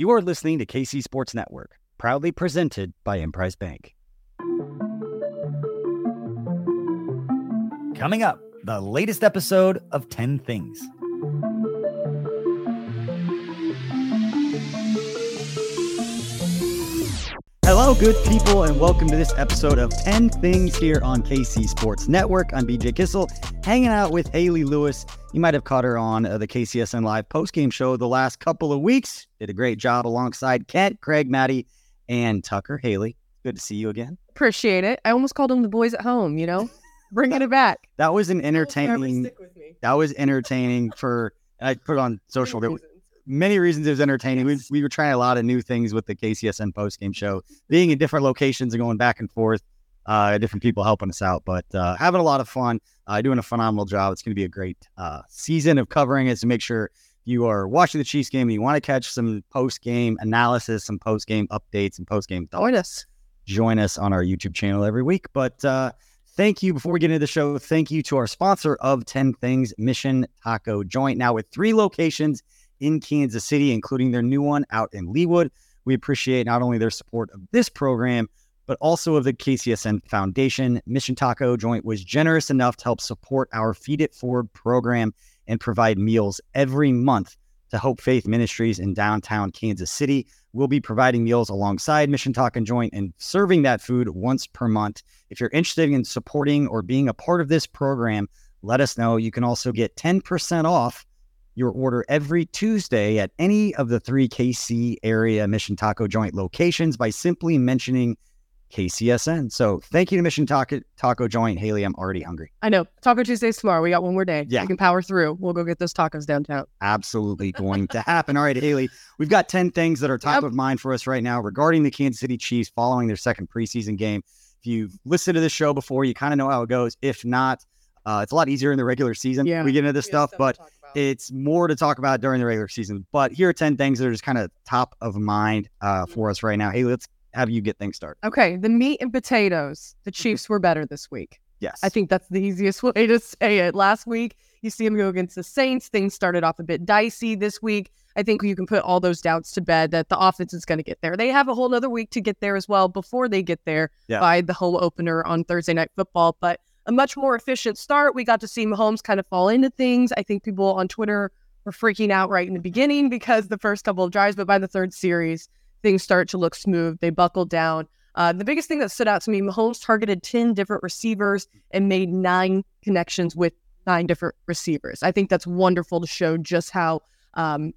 You are listening to KC Sports Network, proudly presented by Emprise Bank. Coming up, the latest episode of 10 Things. Hello, good people, and welcome to this episode of 10 Things here on KC Sports Network. I'm BJ Kissel, hanging out with Hayley Lewis. You might have caught her on uh, the KCSN Live postgame show the last couple of weeks. Did a great job alongside Kent, Craig, Maddie, and Tucker. Hayley, good to see you again. Appreciate it. I almost called them the boys at home, you know, bringing it back. That was an entertaining. That was entertaining for. I put on social. There, many reasons it was entertaining. Yes. We, we were trying a lot of new things with the KCSN postgame show, being in different locations and going back and forth, uh, different people helping us out, but uh, having a lot of fun, uh, doing a phenomenal job. It's going to be a great uh, season of covering it. So make sure you are watching the Chiefs game and you want to catch some post game analysis, some post game updates, and post game Join us. join us on our YouTube channel every week. But uh, thank you. Before we get into the show, thank you to our sponsor of 10 Things, Mission Taco Joint. Now, with three locations in Kansas City, including their new one out in Leawood, we appreciate not only their support of this program, but also of the KCSN Foundation. Mission Taco Joint was generous enough to help support our Feed It Forward program and provide meals every month to Hope Faith Ministries in downtown Kansas City. We'll be providing meals alongside Mission Taco Joint and serving that food once per month. If you're interested in supporting or being a part of this program, let us know. You can also get 10% off your order every Tuesday at any of the three KC area Mission Taco Joint locations by simply mentioning KCSN. So thank you to Mission Taco, Taco Joint. Hayley, I'm already hungry. I know. Taco Tuesday's tomorrow. We got one more day. Yeah. We can power through. We'll go get those tacos downtown. absolutely going to happen. All right, Hayley, we've got 10 things that are top Yep. of mind for us right now regarding the Kansas City Chiefs following their second preseason game. If you've listened to this show before, you kind of know how it goes. If not, uh, it's a lot easier in the regular season. Yeah. We get into this stuff, but it's more to talk about during the regular season. But here are 10 things that are just kind of top of mind uh, for us right now. Hayley, let's have you get things started. okay. The meat and potatoes. The mm-hmm. Chiefs were better this week. Yes. I think that's the easiest way to say it. Last week, you see them go against the Saints. Things started off a bit dicey this week. I think you can put all those doubts to bed that the offense is going to get there. They have a whole other week to get there as well before they get there Yeah. by the home opener on Thursday Night Football. But a much more efficient start. We got to see Mahomes kind of fall into things. I think people on Twitter were freaking out right in the beginning because the first couple of drives, but by the third series, things start to look smooth. They buckled down. Uh, the biggest thing that stood out to me, Mahomes targeted 10 different receivers and made nine connections with nine different receivers. I think that's wonderful to show just how um,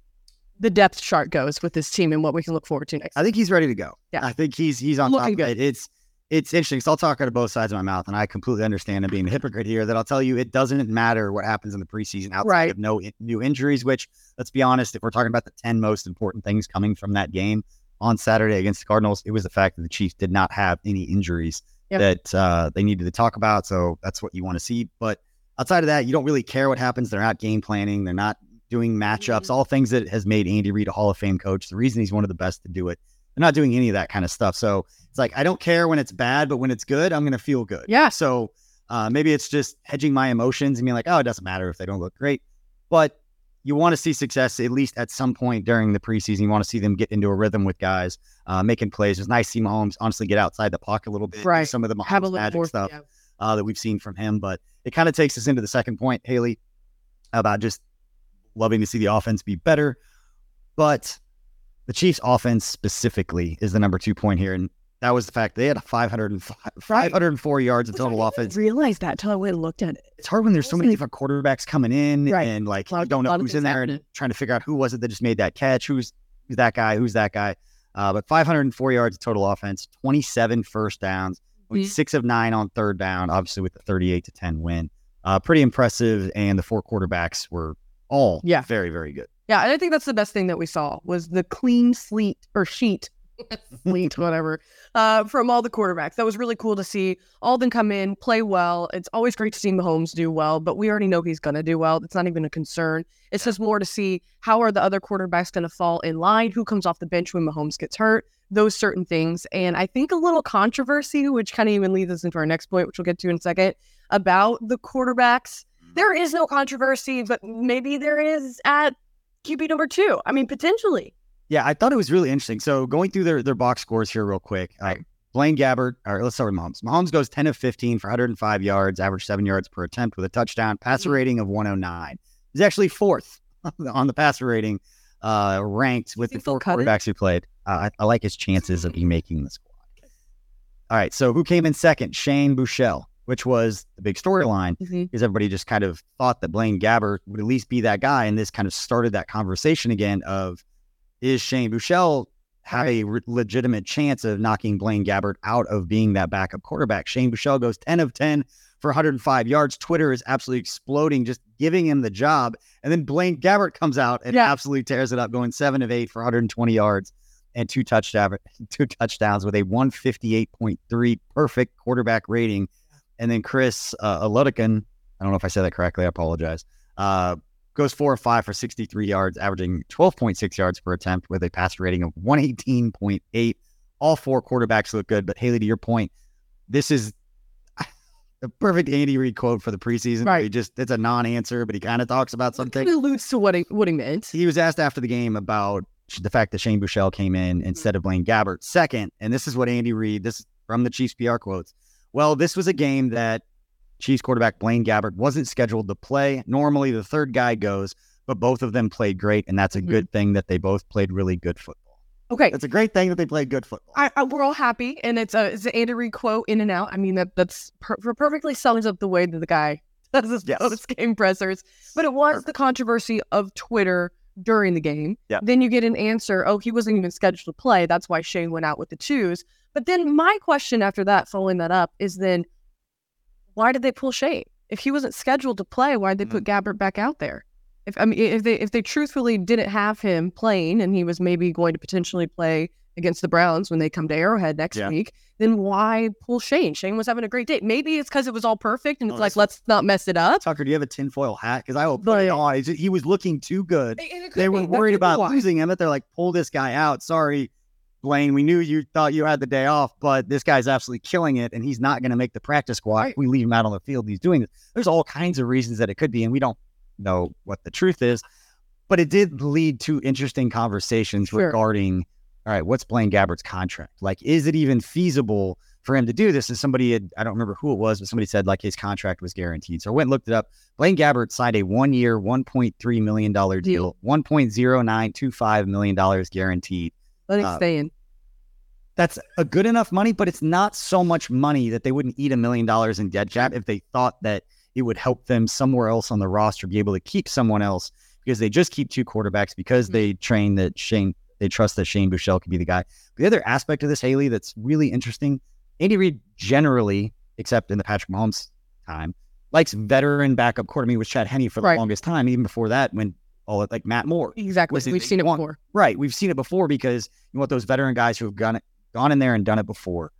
the depth chart goes with this team and what we can look forward to next. I think he's ready to go. Yeah. I think he's he's on Looking top good. of it. It's it's interesting. So I'll talk out of both sides of my mouth, and I completely understand. I'm being a hypocrite here. That I'll tell you, it doesn't matter what happens in the preseason outside Right. of no in- new injuries. Which, let's be honest, if we're talking about the ten most important things coming from that game on Saturday against the Cardinals, it was the fact that the Chiefs did not have any injuries Yep. that uh, they needed to talk about. So that's what you want to see. But outside of that, you don't really care what happens. They're not game planning. They're not doing matchups. All things that has made Andy Reid a Hall of Fame coach. The reason he's one of the best to do it. They're not doing any of that kind of stuff. So it's like I don't care when it's bad, but when it's good, I'm gonna feel good. Yeah. So uh, maybe it's just hedging my emotions and being like, oh, it doesn't matter if they don't look great, but you want to see success at least at some point during the preseason. You want to see them get into a rhythm with guys, uh, making plays. It's nice to see Mahomes honestly get outside the pocket a little bit. Right. Some of the Mahomes magic more stuff yeah. uh, that we've seen from him. But it kind of takes us into the second point, Hayley, about just loving to see the offense be better. But the Chiefs' offense specifically is the number two point here. And that was the fact they had a 505, 504 yards of total offense. realize that till I went and looked at it. It's hard when there's so many different quarterbacks coming in Right. and like lot you don't know who's in there and trying to figure out who was it that just made that catch, who's who's that guy, who's that guy. Uh, but 504 yards of total offense, 27 first downs, Mhm. six of nine on third down, obviously with the 38 to 10 win. Uh, pretty impressive. And the four quarterbacks were all Yeah. very, very good. Yeah, and I think that's the best thing that we saw was the clean sleet or sheet, sleet, whatever, uh, from all the quarterbacks. That was really cool to see all them come in, play well. It's always great to see Mahomes do well, but we already know he's going to do well. It's not even a concern. It's just more to see how are the other quarterbacks going to fall in line, who comes off the bench when Mahomes gets hurt, those certain things. And I think a little controversy, which kind of even leads us into our next point, which we'll get to in a second, about the quarterbacks. There is no controversy, but maybe there is at QB number two. I mean, potentially. Yeah, I thought it was really interesting. So going through their, their box scores here real quick. Uh, Blaine Gabbert, or let's start with Mahomes. Mahomes goes 10 of 15 for 105 yards, average seven yards per attempt with a touchdown, passer Mhm. rating of 109. He's actually fourth on the passer rating, uh, ranked with the four quarterbacks who played. Uh, I, I like his chances of he making the squad. All right, so who came in second? Shane Buechele, which was the big storyline Mhm. because everybody just kind of thought that Blaine Gabbert would at least be that guy. And this kind of started that conversation again of is Shane Buechele have a re- legitimate chance of knocking Blaine Gabbert out of being that backup quarterback? Shane Buechele goes 10 of 10 for 105 yards. Twitter is absolutely exploding, just giving him the job. And then Blaine Gabbert comes out and Yeah. absolutely tears it up, going seven of eight for 120 yards and two touchdown, two touchdowns with a 158.3 perfect quarterback rating. And then Chris uh, Alodican, I don't know if I said that correctly. I apologize. Uh, goes four or five for 63 yards, averaging 12.6 yards per attempt with a passer rating of 118.8. All four quarterbacks look good. But Hayley, to your point, this is the perfect Andy Reid quote for the preseason. Right. He just, it's a non answer, but he kind of talks about something It alludes to what he, what he meant. he was asked after the game about the fact that Shane Buechele came in mm-hmm. instead of Blaine Gabbert second. And this is what Andy Reid, this from the Chiefs PR quotes. Well, this was a game that Chiefs quarterback Blaine Gabbert wasn't scheduled to play. Normally, the third guy goes, but both of them played great. And that's a Mhm. good thing that they both played really good football. Okay, It's a great thing that they played good football. I, I, we're all happy, and it's a it's an Andy Reid quote in and out. I mean that that's per- perfectly sums up the way that the guy does his Yes. post game pressers. But it was the controversy of Twitter during the game. Yeah. Then you get an answer. Oh, he wasn't even scheduled to play. That's why Shane went out with the twos. But then my question after that, following that up, is then why did they pull Shane? If he wasn't scheduled to play, why did they put mm. Gabbert back out there? If I mean, if they if they truthfully didn't have him playing, and he was maybe going to potentially play against the Browns when they come to Arrowhead next Yeah. week, then why pull Shane? Shane was having a great day. Maybe it's because it was all perfect, and Oh, it's like let's not mess it up. Tucker, do you have a tinfoil hat? Because I put But- it on. It's just- He was looking too good. And it could They were worried about why. losing him. That they're like, pull this guy out. Sorry, Blaine. We knew you thought you had the day off, but this guy's absolutely killing it, and he's not going to make the practice squad. If we leave him out on the field. He's doing this. There's all kinds of reasons that it could be, and we don't know what the truth is. But it did lead to interesting conversations Sure. regarding, all right, what's Blaine Gabbert's contract? Like, is it even feasible for him to do this? And somebody had, I don't remember who it was, but somebody said like his contract was guaranteed. So I went and looked it up. Blaine Gabbert signed a one year, $1.3 million deal, Deal. $1.0925 million guaranteed. Let it uh, stay in. That's a good enough money, but it's not so much money that they wouldn't eat a million dollars in dead cap if they thought that it would help them somewhere else on the roster be able to keep someone else because they just keep two quarterbacks because mm-hmm. they train that Shane, they trust that Shane Buechele could be the guy. The other aspect of this, Hayley, that's really interesting, Andy Reid generally, except in the Patrick Mahomes time, likes veteran backup quarterback. I mean, with Chad Henne for the Right. longest time, even before that, when all like Matt Moore. Exactly. We've seen it want- before. Right. We've seen it before because you want those veteran guys who have gone gone in there and done it before.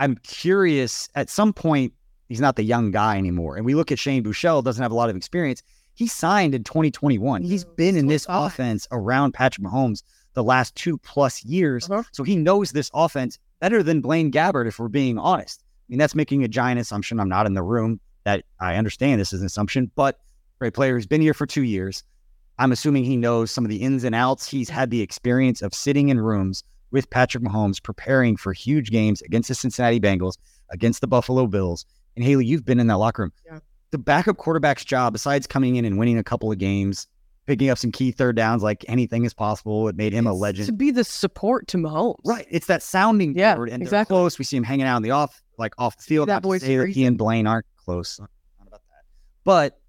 I'm curious. At some point, he's not the young guy anymore. And we look at Shane Buechele, doesn't have a lot of experience. He signed in 2021. He's been in this offense around Patrick Mahomes the last two plus years. Uh-huh. So he knows this offense better than Blaine Gabbert, if we're being honest. I mean, that's making a giant assumption. I'm not in the room that I understand this is an assumption, but great player who's been here for two years. I'm assuming he knows some of the ins and outs. He's had the experience of sitting in rooms with Patrick Mahomes, preparing for huge games against the Cincinnati Bengals, against the Buffalo Bills. And Hayley, you've been in that locker room. Yeah. The backup quarterback's job, besides coming in and winning a couple of games, picking up some key third downs like anything is possible, it made him a legend. To be the support to Mahomes. Right. It's that sounding Yeah, board, and they're exactly. close. We see him hanging out in the off, like off the field. That Not to voice say he and Blaine aren't close. Not about that. But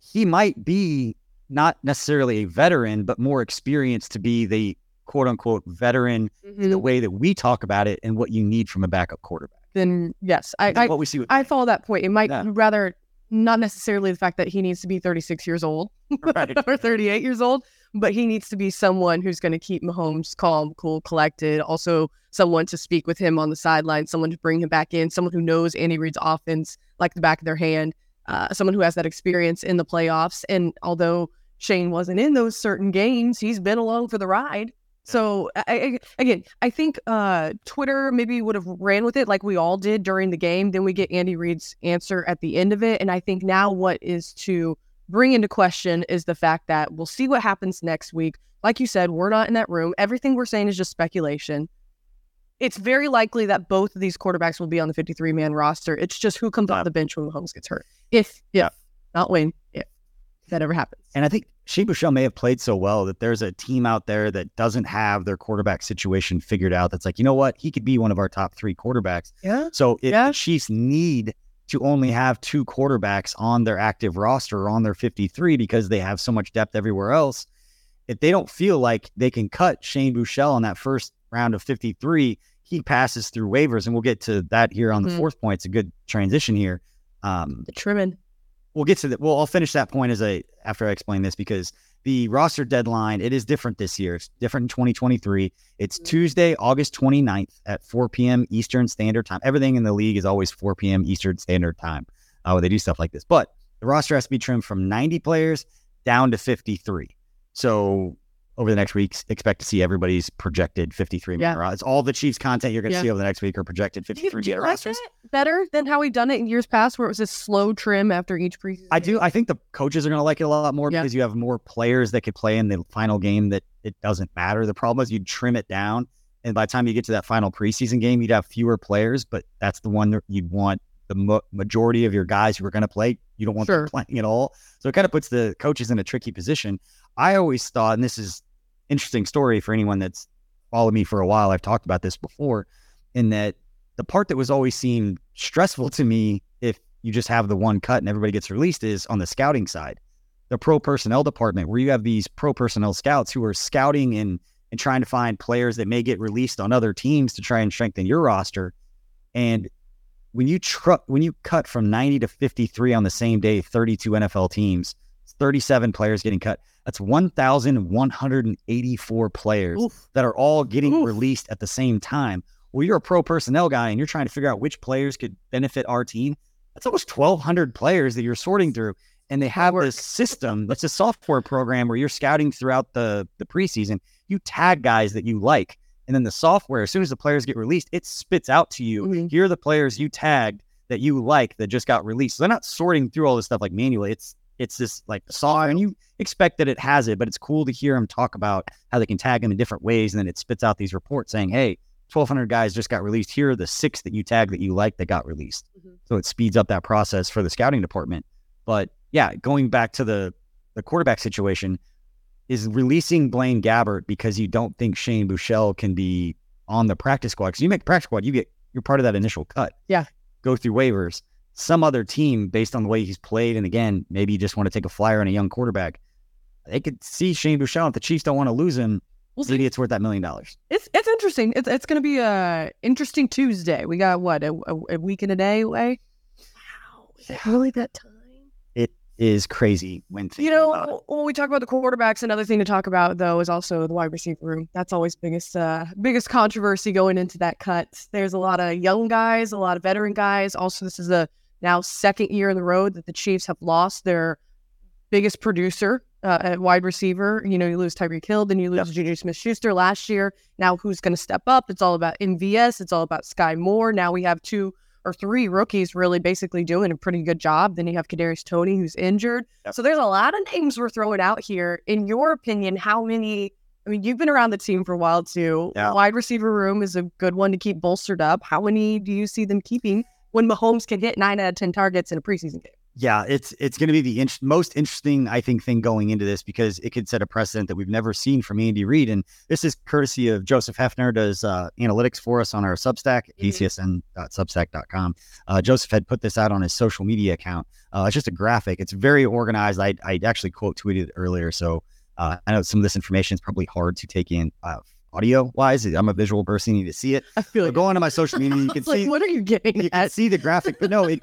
he might be not necessarily a veteran, but more experienced to be the quote unquote veteran in the Mhm. way that we talk about it and what you need from a backup quarterback. Then yes, I, I what we see with I follow that point. It might Yeah. rather not necessarily the fact that he needs to be 36 years old Right. or 38 years old, but he needs to be someone who's going to keep Mahomes calm, cool, collected. Also, someone to speak with him on the sideline, someone to bring him back in, someone who knows Andy Reid's offense like the back of their hand, uh, someone who has that experience in the playoffs. And although Shane wasn't in those certain games, he's been along for the ride. So I, I, again, I think uh, Twitter maybe would have ran with it like we all did during the game. Then we get Andy Reid's answer at the end of it, and I think now what is to bring into question is the fact that we'll see what happens next week. like you said, we're not in that room. Everything we're saying is just speculation. It's very likely that both of these quarterbacks will be on the 53 man roster. It's just who comes off the bench when Mahomes gets hurt. If, if, Yeah. not when, if that ever happens. And I think Shane Buechele may have played so well that there's a team out there that doesn't have their quarterback situation figured out. That's like, you know what? He could be one of our top three quarterbacks. Yeah. So if Yeah. the Chiefs need to only have two quarterbacks on their active roster or on their 53 because they have so much depth everywhere else, if they don't feel like they can cut Shane Buechele on that first round of 53, he passes through waivers. And we'll get to that here on the Mhm. fourth point. It's a good transition here. Um, The trimming. We'll get to that. Well, I'll finish that point as I after I explain this because the roster deadline it is different this year. It's different in 2023. It's Mhm. Tuesday, August 29th at 4 p.m. Eastern Standard Time. Everything in the league is always 4 p.m. Eastern Standard Time uh, they do stuff like this. But the roster has to be trimmed from 90 players down to 53. So over the next weeks, expect to see everybody's projected 53 man Yeah. roster. It's all the Chiefs content you're going to Yeah. see over the next week are projected Do you, 53 do man like rosters. better than how we've done it in years past, where it was a slow trim after each preseason? I do. I think the coaches are going to like it a lot more Yeah. because you have more players that could play in the final game that it doesn't matter. The problem is you trim it down. And by the time you get to that final preseason game, you'd have fewer players, but that's the one that you'd want the mo- majority of your guys who are going to play. You don't want Sure. them playing at all. So it kind of puts the coaches in a tricky position. I always thought, and this is interesting story for anyone that's followed me for a while. I've talked about this before, in that the part that was always seemed stressful to me if you just have the one cut and everybody gets released is on the scouting side. The pro personnel department, where you have these pro personnel scouts who are scouting and and trying to find players that may get released on other teams to try and strengthen your roster. And when you tr- when you cut from 90 to 53 on the same day, 32 NFL teams, 37 players getting cut. That's 1,184 players Oof. that are all getting Oof. released at the same time. Well, you're a pro personnel guy and you're trying to figure out which players could benefit our team. That's almost 1,200 players that you're sorting through. And they have this system that's a software program where you're scouting throughout the, the preseason. You tag guys that you like. And then the software, as soon as the players get released, it spits out to you. Mhm. Here are the players you tagged that you like that just got released. So they're not sorting through all this stuff like manually. It's it's this like software, and you expect that it has it, but it's cool to hear them talk about how they can tag them in different ways, and then it spits out these reports saying, "Hey, 1,200 guys just got released. Here are the six that you tagged that you like that got released." Mhm. So it speeds up that process for the scouting department. But yeah, going back to the the quarterback situation, is releasing Blaine Gabbert because you don't think Shane Buechele can be on the practice squad. Because you make practice squad, you get you're part of that initial cut. Yeah. Go through waivers. Some other team, based on the way he's played, and again, maybe you just want to take a flyer on a young quarterback. They could see Shane Buechele. If the Chiefs don't want to lose him, We'll see. it's worth that million dollars. It's it's interesting. It's it's going to be a interesting Tuesday. We got what a, a, a week and a day away. Wow, is it really that time? It is crazy when You know, about it. when we talk about the quarterbacks, another thing to talk about though is also the wide receiver room. That's always biggest uh, biggest controversy going into that cut. There's a lot of young guys, a lot of veteran guys. Also, this is the now second year in the road that the Chiefs have lost their biggest producer uh, at wide receiver. You know, you lose Tyreek Hill, then you lose Juju Smith Schuster last year. Now, who's going to step up? It's all about MVS. It's all about Skyy Moore. Now we have two or three rookies really basically doing a pretty good job. Then you have Kadarius Toney, who's injured. Yep. So there's a lot of names we're throwing out here. In your opinion, how many? I mean, you've been around the team for a while too. Yeah. Wide receiver room is a good one to keep bolstered up. How many do you see them keeping when Mahomes can hit nine out of ten targets in a preseason game? Yeah, it's it's going to be the in- most interesting, I think, thing going into this because it could set a precedent that we've never seen from Andy Reid, and this is courtesy of Joseph Hefner does uh, analytics for us on our Substack, Mhm. kcsn.substack.com. Uh, Joseph had put this out on his social media account. Uh, it's just a graphic. It's very organized. I I actually quote tweeted it earlier, so uh, I know some of this information is probably hard to take in uh, audio wise. I'm a visual person; you need to see it. I feel So like go onto my social media, you can like, see what are you getting you can see the graphic, but no, it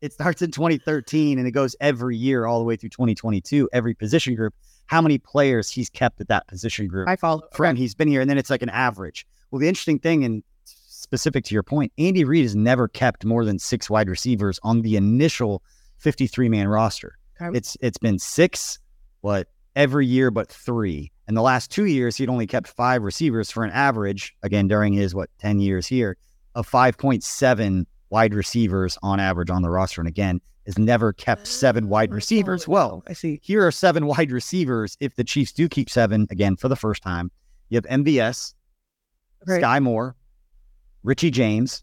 it starts in 2013 and it goes every year all the way through 2022. Every position group, how many players he's kept at that position group I follow. from he's been here, and then it's like an average. Well, the interesting thing, and specific to your point, Andy Reid has never kept more than six wide receivers on the initial 53 man roster. Okay. It's it's been six, what every year but three. And the last two years, he'd only kept five receivers for an average, again, during his what 10 years here, of 5.7 wide receivers on average on the roster. And again, has never kept ah, seven wide receivers. oh, Well, I see. here are seven wide receivers. If the Chiefs do keep seven again for the first time, you have MVS, Right. Skyy Moore, Richie James,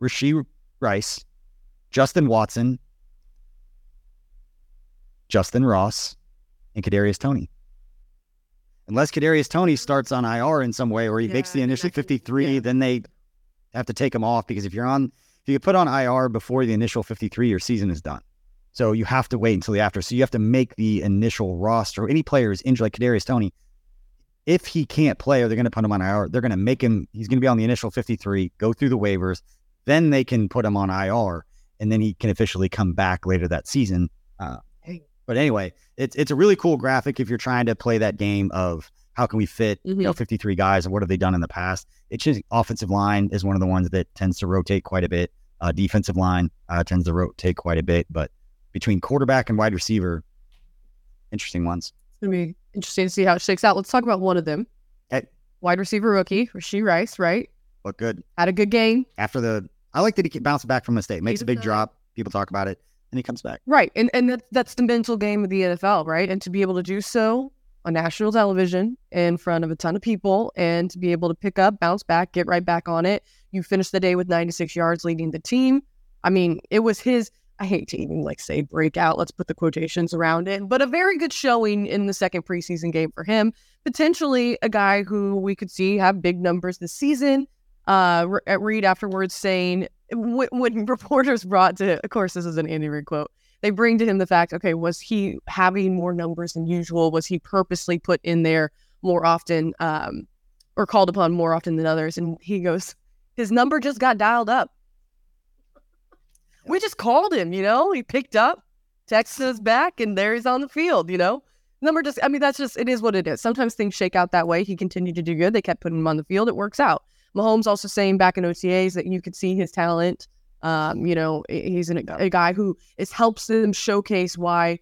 Rashee Rice, Justin Watson, Justin Ross, and Kadarius Toney. Unless Kadarius Toney starts on IR in some way, or he makes the initial can- 53, yeah. then they have to take him off because if you're on, if you get put on IR before the initial 53, your season is done. So you have to wait until the after. So you have to make the initial roster. Any player is injured, like Kadarius Toney. If he can't play, or they're going to put him on IR, they're going to make him. He's going to be on the initial 53. Go through the waivers, then they can put him on IR, and then he can officially come back later that season. Uh, but anyway, it's it's a really cool graphic if you're trying to play that game of how can we fit you know 53 guys and what have they done in the past. It's just offensive line is one of the ones that tends to rotate quite a bit. Uh, defensive line uh, tends to rotate quite a bit, but between quarterback and wide receiver, interesting ones. It's gonna be interesting to see how it shakes out. Let's talk about one of them. Okay. Wide receiver rookie, Rashee Rice, right? Look good Had a good game. after the. I like that he bounced back from a mistake, makes He's a big a- drop. People talk about it, and he comes back. Right. And and that, that's the mental game of the NFL, right? And to be able to do so on national television in front of a ton of people and to be able to pick up, bounce back, get right back on it. You finish the day with 96 yards leading the team. I mean, it was his I hate to even like say breakout, let's put the quotations around it, but a very good showing in the second preseason game for him. Potentially a guy who we could see have big numbers this season. Uh, at Reed afterwards saying when, reporters brought to, of course, this is an Andy Reid quote. They bring to him the fact, okay, was he having more numbers than usual? Was he purposely put in there more often, um, or called upon more often than others? And he goes, his number just got dialed up. We just called him, you know. He picked up, texted us back, and there he's on the field. You know, number just. I mean, that's just it is what it is. Sometimes things shake out that way. He continued to do good. They kept putting him on the field. It works out. Mahomes also saying back in OTAs that you could see his talent. Um, you know, he's an, a guy who is helps them showcase why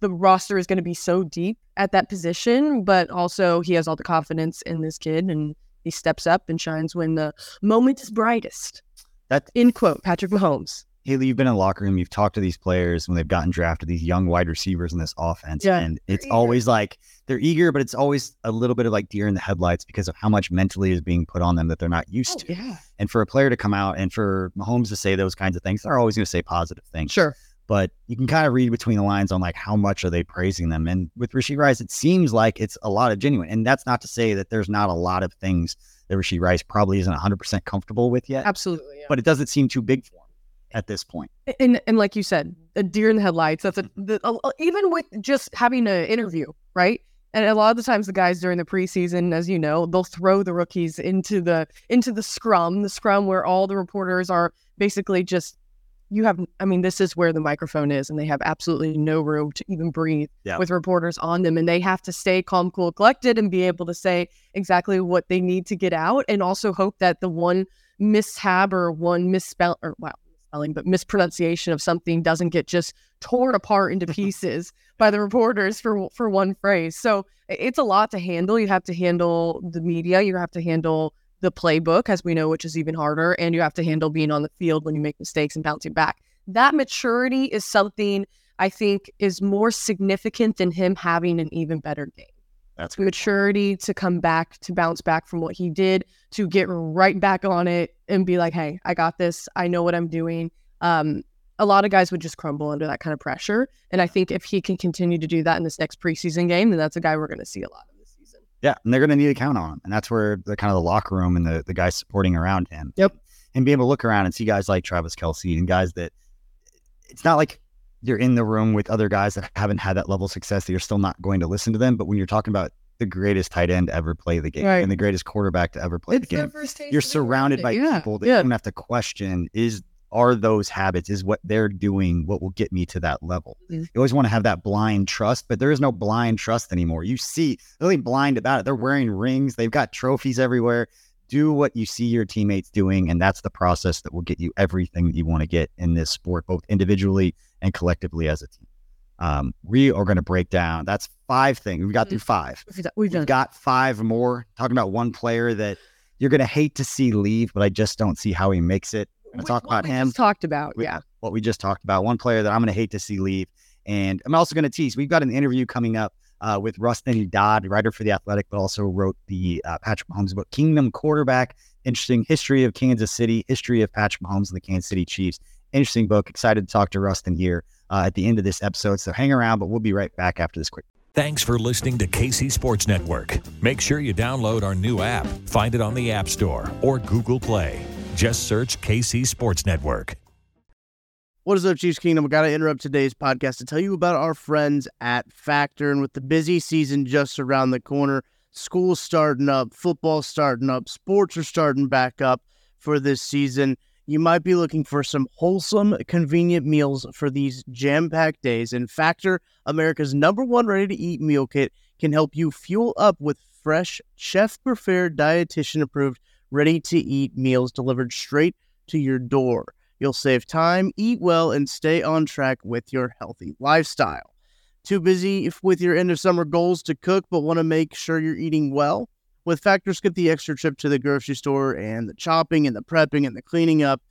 the roster is going to be so deep at that position, but also he has all the confidence in this kid and he steps up and shines when the moment is brightest. That End quote, Patrick Mahomes. Hayley, you've been in the locker room, you've talked to these players when they've gotten drafted, these young wide receivers in this offense. Yeah. And it's They're always like they're eager, but it's always a little bit of like deer in the headlights because of how much mentally is being put on them that they're not used oh, to. yeah. And for a player to come out and for Mahomes to say those kinds of things, they're always going to say positive things. Sure. But you can kind of read between the lines on like how much are they praising them. And with Rashee Rice, it seems like it's a lot of genuine. And that's not to say that there's not a lot of things that Rashee Rice probably isn't 100% comfortable with yet, Absolutely. Yeah. but it doesn't seem too big for him at this point. and and like you said, a deer in the headlights. That's a, the, a even with just having an interview, right? And a lot of the times, the guys during the preseason, as you know, they'll throw the rookies into the into the scrum, the scrum where all the reporters are basically just. You have, I mean, this is where the microphone is, and they have absolutely no room to even breathe Yeah. with reporters on them, and they have to stay calm, cool, collected, and be able to say exactly what they need to get out, and also hope that the one mishap or one misspell or wow, but mispronunciation of something doesn't get just torn apart into pieces by the reporters for for one phrase. So it's a lot to handle. You have to handle the media. You have to handle the playbook, as we know, which is even harder, and you have to handle being on the field when you make mistakes and bouncing back. That maturity is something I think is more significant than him having an even better game That's maturity to come back to bounce back from what he did to get right back on it and be like hey i got this i know what i'm doing um a lot of guys would just crumble under that kind of pressure and i think if he can continue to do that in this next preseason game then that's a guy we're going to see a lot of this season Yeah, and they're going to need to count on him, and that's where the kind of the locker room and the the guys supporting around him. Yep. and be able to look around and see guys like Travis Kelce and guys that it's not like you're in the room with other guys that haven't had that level of success that you're still not going to listen to them. But when you're talking about the greatest tight end to ever play the game Right. and the greatest quarterback to ever play the game, you're surrounded by yeah. people that yeah. you don't have to question is are those habits is what they're doing what will get me to that level Mhm. you always want to have that blind trust but there is no blind trust anymore you see they're really blind about it they're wearing rings they've got trophies everywhere do what you see your teammates doing and that's the process that will get you everything that you want to get in this sport both individually and collectively as a team um, we are going to break down that's five things we've got through five We've done- we've got five more. Talking about one player that you're going to hate to see leave, but I just don't see how he makes it. We're going to talk about we him. just talked about, We- yeah. What we just talked about. One player that I'm going to hate to see leave. And I'm also going to tease. We've got an interview coming up uh, with Rustin Dodd, writer for The Athletic, but also wrote the uh, Patrick Mahomes book, Kingdom Quarterback. Interesting history of Kansas City, history of Patrick Mahomes and the Kansas City Chiefs. Interesting book. Excited to talk to Rustin here uh, at the end of this episode. So hang around, but we'll be right back after this quick. Thanks for listening to KC Sports Network. Make sure you download our new app. Find it on the App Store or Google Play. Just search KC Sports Network. What is up, Chiefs Kingdom? We got to interrupt today's podcast to tell you about our friends at Factor. And with the busy season just around the corner, school's starting up, football's starting up, sports are starting back up for this season. You might be looking for some wholesome, convenient meals for these jam packed days. And Factor, America's number one ready to eat meal kit, can help you fuel up with fresh, chef prepared, dietitian approved, ready to eat meals delivered straight to your door. You'll save time, eat well, and stay on track with your healthy lifestyle. Too busy with your end of summer goals to cook, but want to make sure you're eating well? With Factor, skip the extra trip to the grocery store and the chopping and the prepping and the cleaning up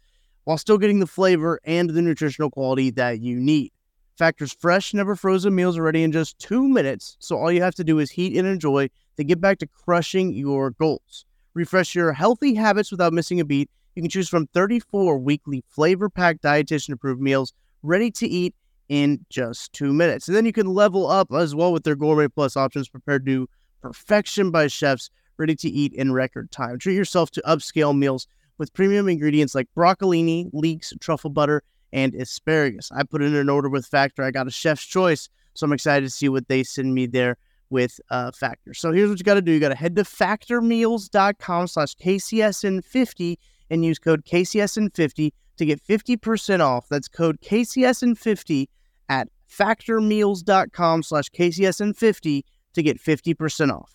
while still getting the flavor and the nutritional quality that you need. Factor's fresh, never frozen meals are ready in just two minutes, so all you have to do is heat and enjoy to get back to crushing your goals. Refresh your healthy habits without missing a beat you can choose from 34 weekly flavor packed dietitian approved meals ready to eat in just two minutes. And then you can level up as well with their Gourmet Plus options prepared to perfection by chefs ready to eat in record time. Treat yourself to upscale meals with premium ingredients like broccolini, leeks, truffle butter, and asparagus. I put in an order with Factor. I got a chef's choice, so I'm excited to see what they send me there with uh, Factor. So here's what you got to do. You got to head to factormeals.com slash KCSN50 and use code KCSN50 to get 50% off. That's code KCSN50 at factormeals.com slash KCSN50 to get 50% off.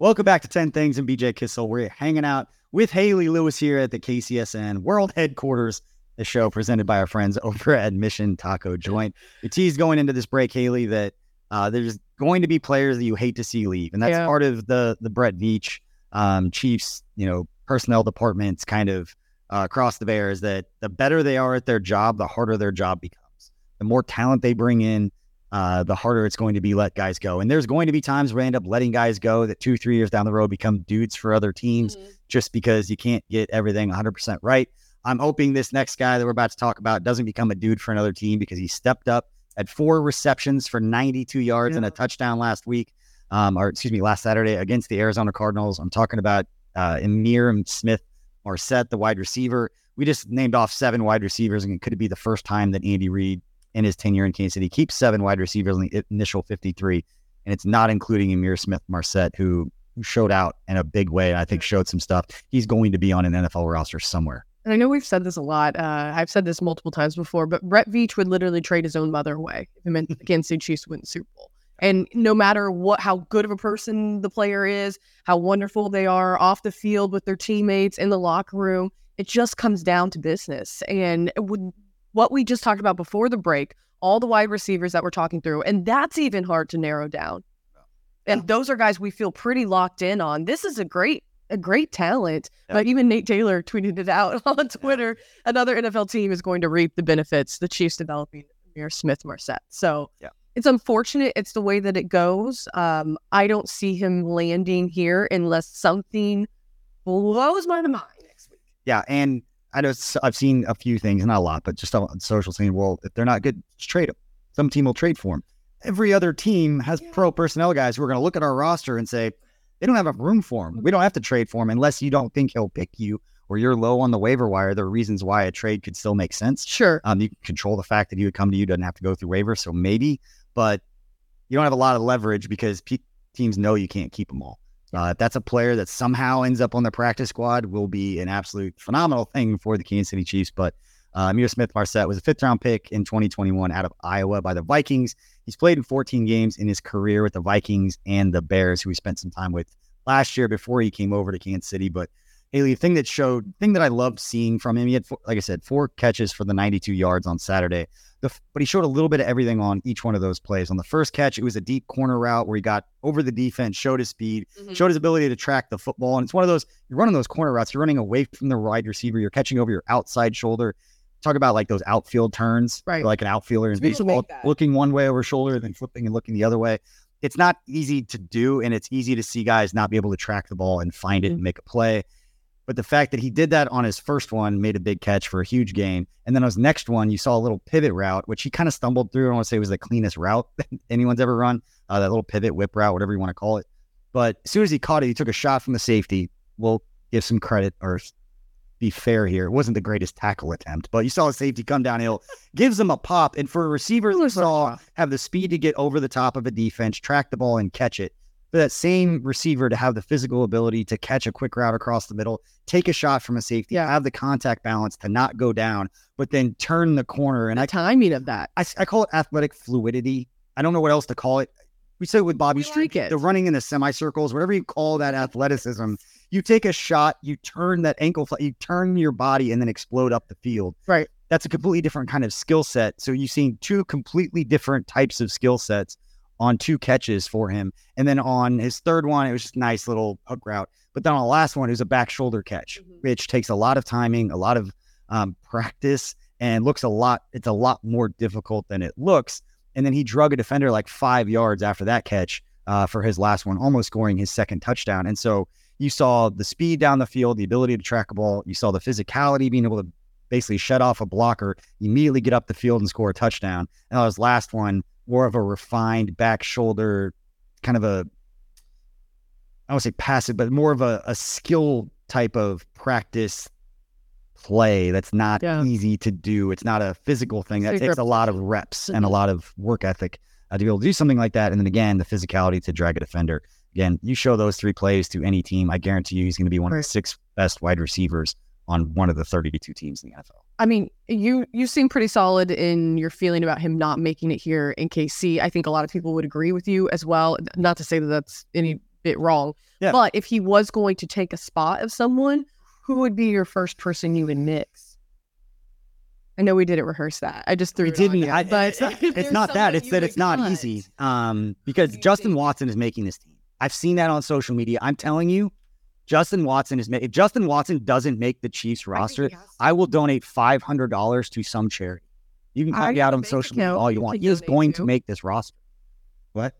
Welcome back to 10 Things and BJ Kissel. We're hanging out with Hayley Lewis here at the KCSN World Headquarters, the show presented by our friends over at Mission Taco Joint. We teased going into this break, Hayley, that uh, there's going to be players that you hate to see leave. And that's Yeah. part of the the Brett Veach um, Chiefs, you know, personnel departments kind of uh, across the Bears that the better they are at their job, the harder their job becomes. The more talent they bring in, uh, the harder it's going to be let guys go. And there's going to be times where we end up letting guys go that two, three years down the road become dudes for other teams just because you can't get everything 100% right. I'm hoping this next guy that we're about to talk about doesn't become a dude for another team because he stepped up at four receptions for 92 yards and a touchdown last week, um, or excuse me, last Saturday against the Arizona Cardinals. I'm talking about uh, Ihmir Smith Marsette, the wide receiver. We just named off seven wide receivers, and it could be the first time that Andy Reid in his tenure in Kansas City keeps seven wide receivers in the initial 53, and it's not including Ihmir Smith Marsette, who, who showed out in a big way. and I think showed some stuff. He's going to be on an NFL roster somewhere and I know we've said this a lot. Uh, I've said this multiple times before, but Brett Veach would literally trade his own mother away if it meant the Kansas City Chiefs win the Super Bowl. And no matter what, how good of a person the player is, how wonderful they are off the field with their teammates in the locker room, it just comes down to business. And what we just talked about before the break, all the wide receivers that we're talking through, and that's even hard to narrow down. And those are guys we feel pretty locked in on. This is a great a great talent. But even Nate Taylor tweeted it out on Twitter. Another NFL team is going to reap the benefits. The Chiefs developing Ihmir Smith-Marsette. So yeah. it's unfortunate. It's the way that it goes. Um, I don't see him landing here unless something blows my mind next week. Yeah, and I know I've seen a few things, not a lot, but just on social scene. Well, if they're not good, just trade them. Some team will trade for them. Every other team has pro personnel guys who are going to look at our roster and say, they don't have a room for him. We don't have to trade for him unless you don't think he'll pick you or you're low on the waiver wire. There are reasons why a trade could still make sense. Sure. Um, you can control the fact that he would come to you, doesn't have to go through waivers. So maybe, but you don't have a lot of leverage because pe- teams know you can't keep them all. Uh, if that's a player that somehow ends up on the practice squad, will be an absolute phenomenal thing for the Kansas City Chiefs. But uh, Ihmir Smith Marsette was a fifth round pick in 2021 out of Iowa by the Vikings. He's played in 14 games in his career with the Vikings and the Bears, who he spent some time with last year before he came over to Kansas City. But Hayley, the thing that showed, thing that I loved seeing from him, he had, like I said, four catches for the 92 yards on Saturday. The, but he showed a little bit of everything on each one of those plays. On the first catch, it was a deep corner route where he got over the defense, showed his speed, mm-hmm. showed his ability to track the football. And it's one of those, you're running those corner routes, you're running away from the wide receiver, you're catching over your outside shoulder. Talk about like those outfield turns, right? Like an outfielder and looking one way over shoulder, then flipping and looking the other way it's not easy to do, and it's easy to see guys not be able to track the ball and find it mm-hmm. and make a play. But the fact that he did that on his first one made a big catch for a huge gain. And then on his next one, you saw a little pivot route, which he kind of stumbled through. I don't want to say it was the cleanest route anyone's ever run, uh, that little pivot whip route, whatever you want to call it. But as soon as he caught it, he took a shot from the safety. We'll give some credit or be fair here. It wasn't the greatest tackle attempt, but you saw a safety come downhill, gives him a pop. And for a receiver you saw have the speed to get over the top of a defense, track the ball, and catch it, for that same receiver to have the physical ability to catch a quick route across the middle, take a shot from a safety, yeah. have the contact balance to not go down, but then turn the corner. And the I timing of that. I, I call it athletic fluidity. I don't know what else to call it. We said with Bobby Street, like the running in the semicircles, whatever you call that athleticism you take a shot, you turn that ankle, you turn your body and then explode up the field. Right. That's a completely different kind of skill set. So you've seen two completely different types of skill sets on two catches for him. And then on his third one, it was just nice little hook route. But then on the last one, it was a back shoulder catch, mm-hmm. which takes a lot of timing, a lot of um, practice, and looks a lot, it's a lot more difficult than it looks. And then he drug a defender like five yards after that catch uh, for his last one, almost scoring his second touchdown. And so you saw the speed down the field, the ability to track a ball. You saw the physicality, being able to basically shut off a blocker, immediately get up the field and score a touchdown. And that was last one, more of a refined back shoulder, kind of a, I don't say passive, but more of a, a skill type of practice play that's not yeah. easy to do. It's not a physical thing. That takes a lot of reps and a lot of work ethic uh, to be able to do something like that. And then again, the physicality to drag a defender. Again, you show those three plays to any team, I guarantee you he's going to be one of the six best wide receivers on one of the 32 teams in the NFL. I mean, you you seem pretty solid in your feeling about him not making it here in KC. I think a lot of people would agree with you as well. Not to say that that's any bit wrong, yeah. but if he was going to take a spot of someone, who would be your first person you would mix? I know we didn't rehearse that. I just threw it didn't. I, but it's not, it's not that. It's that it's not easy. Um, because Justin Watson is making this team. I've seen that on social media. I'm telling you, Justin Watson is. If Justin Watson doesn't make the Chiefs roster, I, I will donate five hundred dollars to some charity. You can call out on social media all you want. He is going to. to make this roster. What?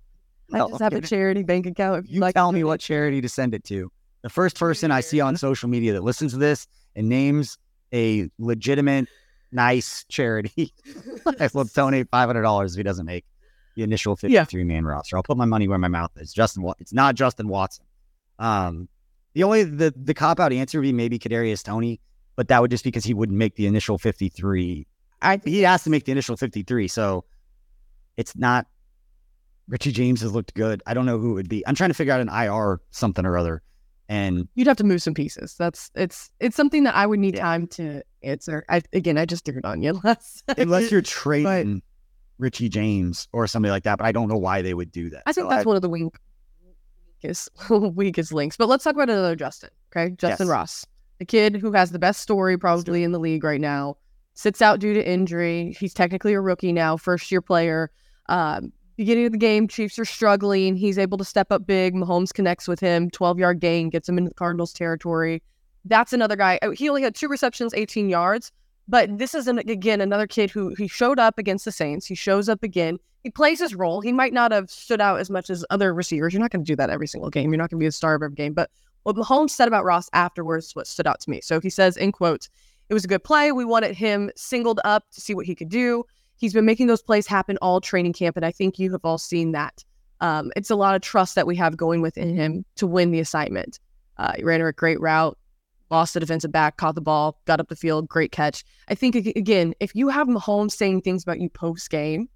I just have a charity bank account. you like tell me what charity to send it to. The first person I see on social media that listens to this and names a legitimate, nice charity, I will donate five hundred dollars if he doesn't make the initial 53 yeah. man roster. I'll put my money where my mouth is. Justin, it's not Justin Watson. Um, the only the the cop out answer would be maybe Kadarius Toney, but that would just because he wouldn't make the initial 53. I he has to make the initial 53, so it's not. Richie James has looked good. I don't know who it would be. I'm trying to figure out an IR something or other. And You'd have to move some pieces. That's it's it's something that I would need time to answer. I again, I just threw it on you unless unless you're trading Richie James or somebody like that, but I don't know why they would do that. I think So that's one of the weak, weakest weakest links. But let's talk about another Justin. Okay, Justin Yes. Ross, the kid who has the best story probably in the league right now, sits out due to injury. He's technically a rookie now, first year player. Um, beginning of the game, Chiefs are struggling. He's able to step up big. Mahomes connects with him, twelve yard gain, gets him into the Cardinals territory. That's another guy. oh, He only had two receptions, eighteen yards. But this is an, again another kid who he showed up against the Saints. He shows up again. He plays his role. He might not have stood out as much as other receivers. You're not going to do that every single game. You're not going to be the star of every game. But what Mahomes said about Ross afterwards what stood out to me. So he says, in quotes, it was a good play. We wanted him singled up to see what he could do. He's been making those plays happen all training camp, and I think you have all seen that. Um, it's a lot of trust that we have going within him to win the assignment. Uh, he ran a great route, lost the defensive back, caught the ball, got up the field, great catch. I think again, if you have Mahomes saying things about you post game,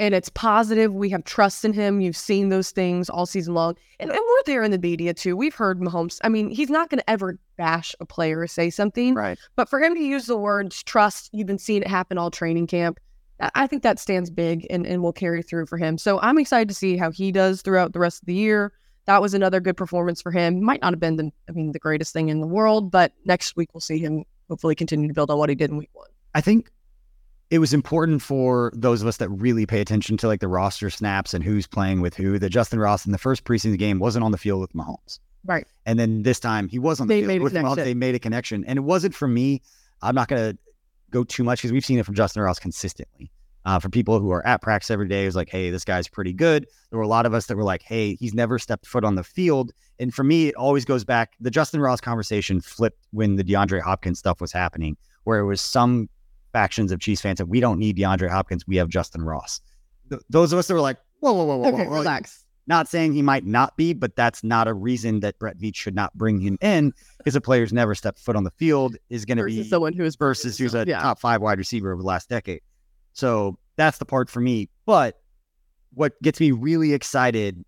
and it's positive, we have trust in him. You've seen those things all season long, and, and we're there in the media too. We've heard Mahomes. I mean, he's not going to ever bash a player or say something, Right. but for him to use the words trust, you've been seeing it happen all training camp. I- I think that stands big and, and will carry through for him. So I'm excited to see how he does throughout the rest of the year. That was another good performance for him. Might not have been the, I mean, the greatest thing in the world, but next week we'll see him hopefully continue to build on what he did in week one. I think it was important for those of us that really pay attention to like the roster snaps and who's playing with who that Justyn Ross in the first preseason game wasn't on the field with Mahomes. Right. And then this time he was on the They field with Mahomes. They made a connection. And it wasn't for me. I'm not going to go too much because we've seen it from Justyn Ross consistently. Uh, for people who are at practice every day, it was like, hey, this guy's pretty good. There were a lot of us that were like, hey, he's never stepped foot on the field. And for me, it always goes back. The Justyn Ross conversation flipped when the DeAndre Hopkins stuff was happening, where it was some factions of Chiefs fans that we don't need DeAndre Hopkins, we have Justyn Ross. Th- those of us that were like, whoa, whoa, whoa, whoa, Okay, whoa, whoa. relax. Not saying he might not be, but that's not a reason that Brett Veach should not bring him in because a player's never stepped foot on the field is going to be someone who is versus who's a yeah. top five wide receiver over the last decade. So that's the part for me. But what gets me really excited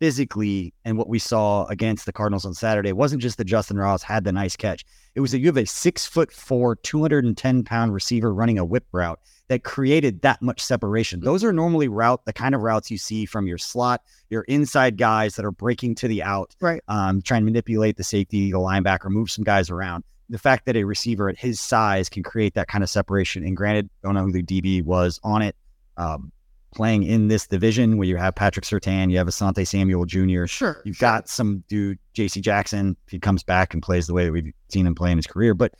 physically and what we saw against the Cardinals on Saturday wasn't just that Justyn Ross had the nice catch. It was that you have a six foot four, 210 pound receiver running a whip route that created that much separation. Those are normally route the kind of routes you see from your slot, your inside guys that are breaking to the out, Right. um, trying to manipulate the safety, the linebacker, move some guys around. The fact that a receiver at his size can create that kind of separation, and granted, don't know who the DB was on it, um, playing in this division where you have Patrick Surtain, you have Asante Samuel Jr., Sure. You've got some dude, JC Jackson, if he comes back and plays the way that we've seen him play in his career. But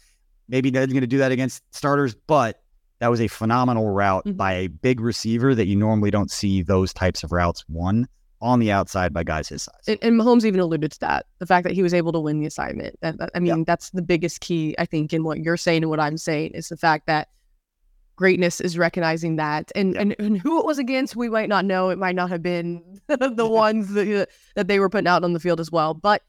maybe Ned's going to do that against starters. But that was a phenomenal route Mhm. by a big receiver that you normally don't see those types of routes one on the outside by guys his size. And, and Mahomes even alluded to that the fact that he was able to win the assignment. That, that- I mean, that's the biggest key, I think, in what you're saying and what I'm saying is the fact that greatness is recognizing that. And, and, and who it was against, we might not know. It might not have been the ones that, uh, that they were putting out on the field as well. But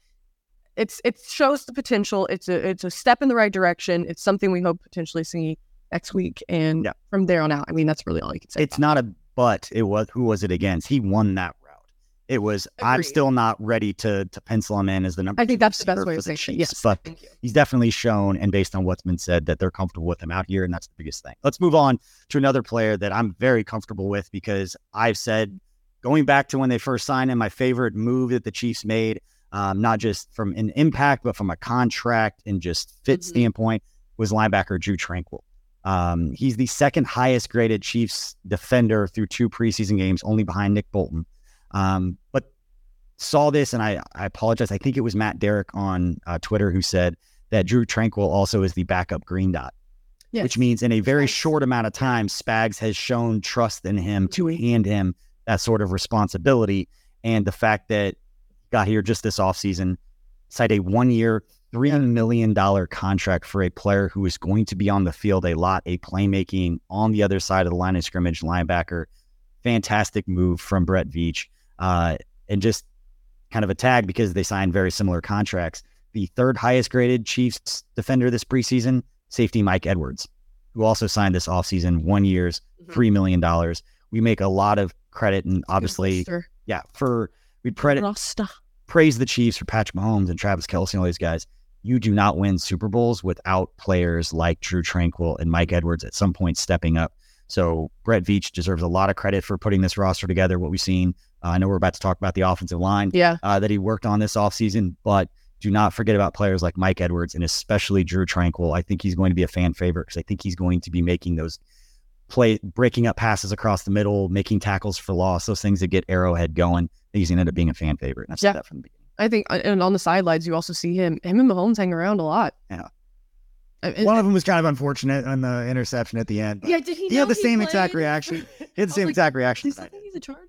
it's it shows the potential. It's a it's a step in the right direction. It's something we hope potentially see next week. And Yeah. from there on out, I mean, that's really all you can say. it's not a but. It was who was it against? He won that. It was. I'm still not ready to to pencil him in as the number. I think that's the best way of saying it. Yes. but he's definitely shown, and based on what's been said, that they're comfortable with him out here, and that's the biggest thing. Let's move on to another player that I'm very comfortable with because I've said, going back to when they first signed him, my favorite move that the Chiefs made, um, not just from an impact, but from a contract and just fit Mhm. standpoint, was linebacker Drue Tranquill. Um, he's the second highest graded Chiefs defender through two preseason games, only behind Nick Bolton. Um, but saw this, and I, I apologize. I think it was Matt Derrick on uh, Twitter who said that Drue Tranquill also is the backup green dot, Yes. which means in a very short amount of time, Spags has shown trust in him to hand him that sort of responsibility. And the fact that got here just this offseason, signed a one year, $3 million contract for a player who is going to be on the field a lot, a playmaking on the other side of the line of scrimmage linebacker. Fantastic move from Brett Veach. Uh, and just kind of a tag because they signed very similar contracts. The third highest graded Chiefs defender this preseason, safety Mike Edwards, who also signed this offseason one year's Mhm. $3 million. We make a lot of credit and obviously, yeah, for we credit praise the Chiefs for Patrick Mahomes and Travis Kelce and all these guys. You do not win Super Bowls without players like Drue Tranquill and Mike Edwards at some point stepping up. So Brett Veach deserves a lot of credit for putting this roster together. What we've seen, uh, I know we're about to talk about the offensive line Yeah. uh, that he worked on this offseason, but do not forget about players like Mike Edwards and especially Drue Tranquill. I think he's going to be a fan favorite because I think he's going to be making those play breaking up passes across the middle, making tackles for loss, those things that get Arrowhead going. I think he's going to end up being a fan favorite. And I've said Yeah. that from the beginning. I think, uh, and on the sidelines, you also see him, him and Mahomes hang around a lot. Yeah. Uh, One of them was kind of unfortunate on the interception at the end. yeah, did he? he had know the same played? exact reaction. He had the same like, exact reaction. Does he did. think he's a Charger?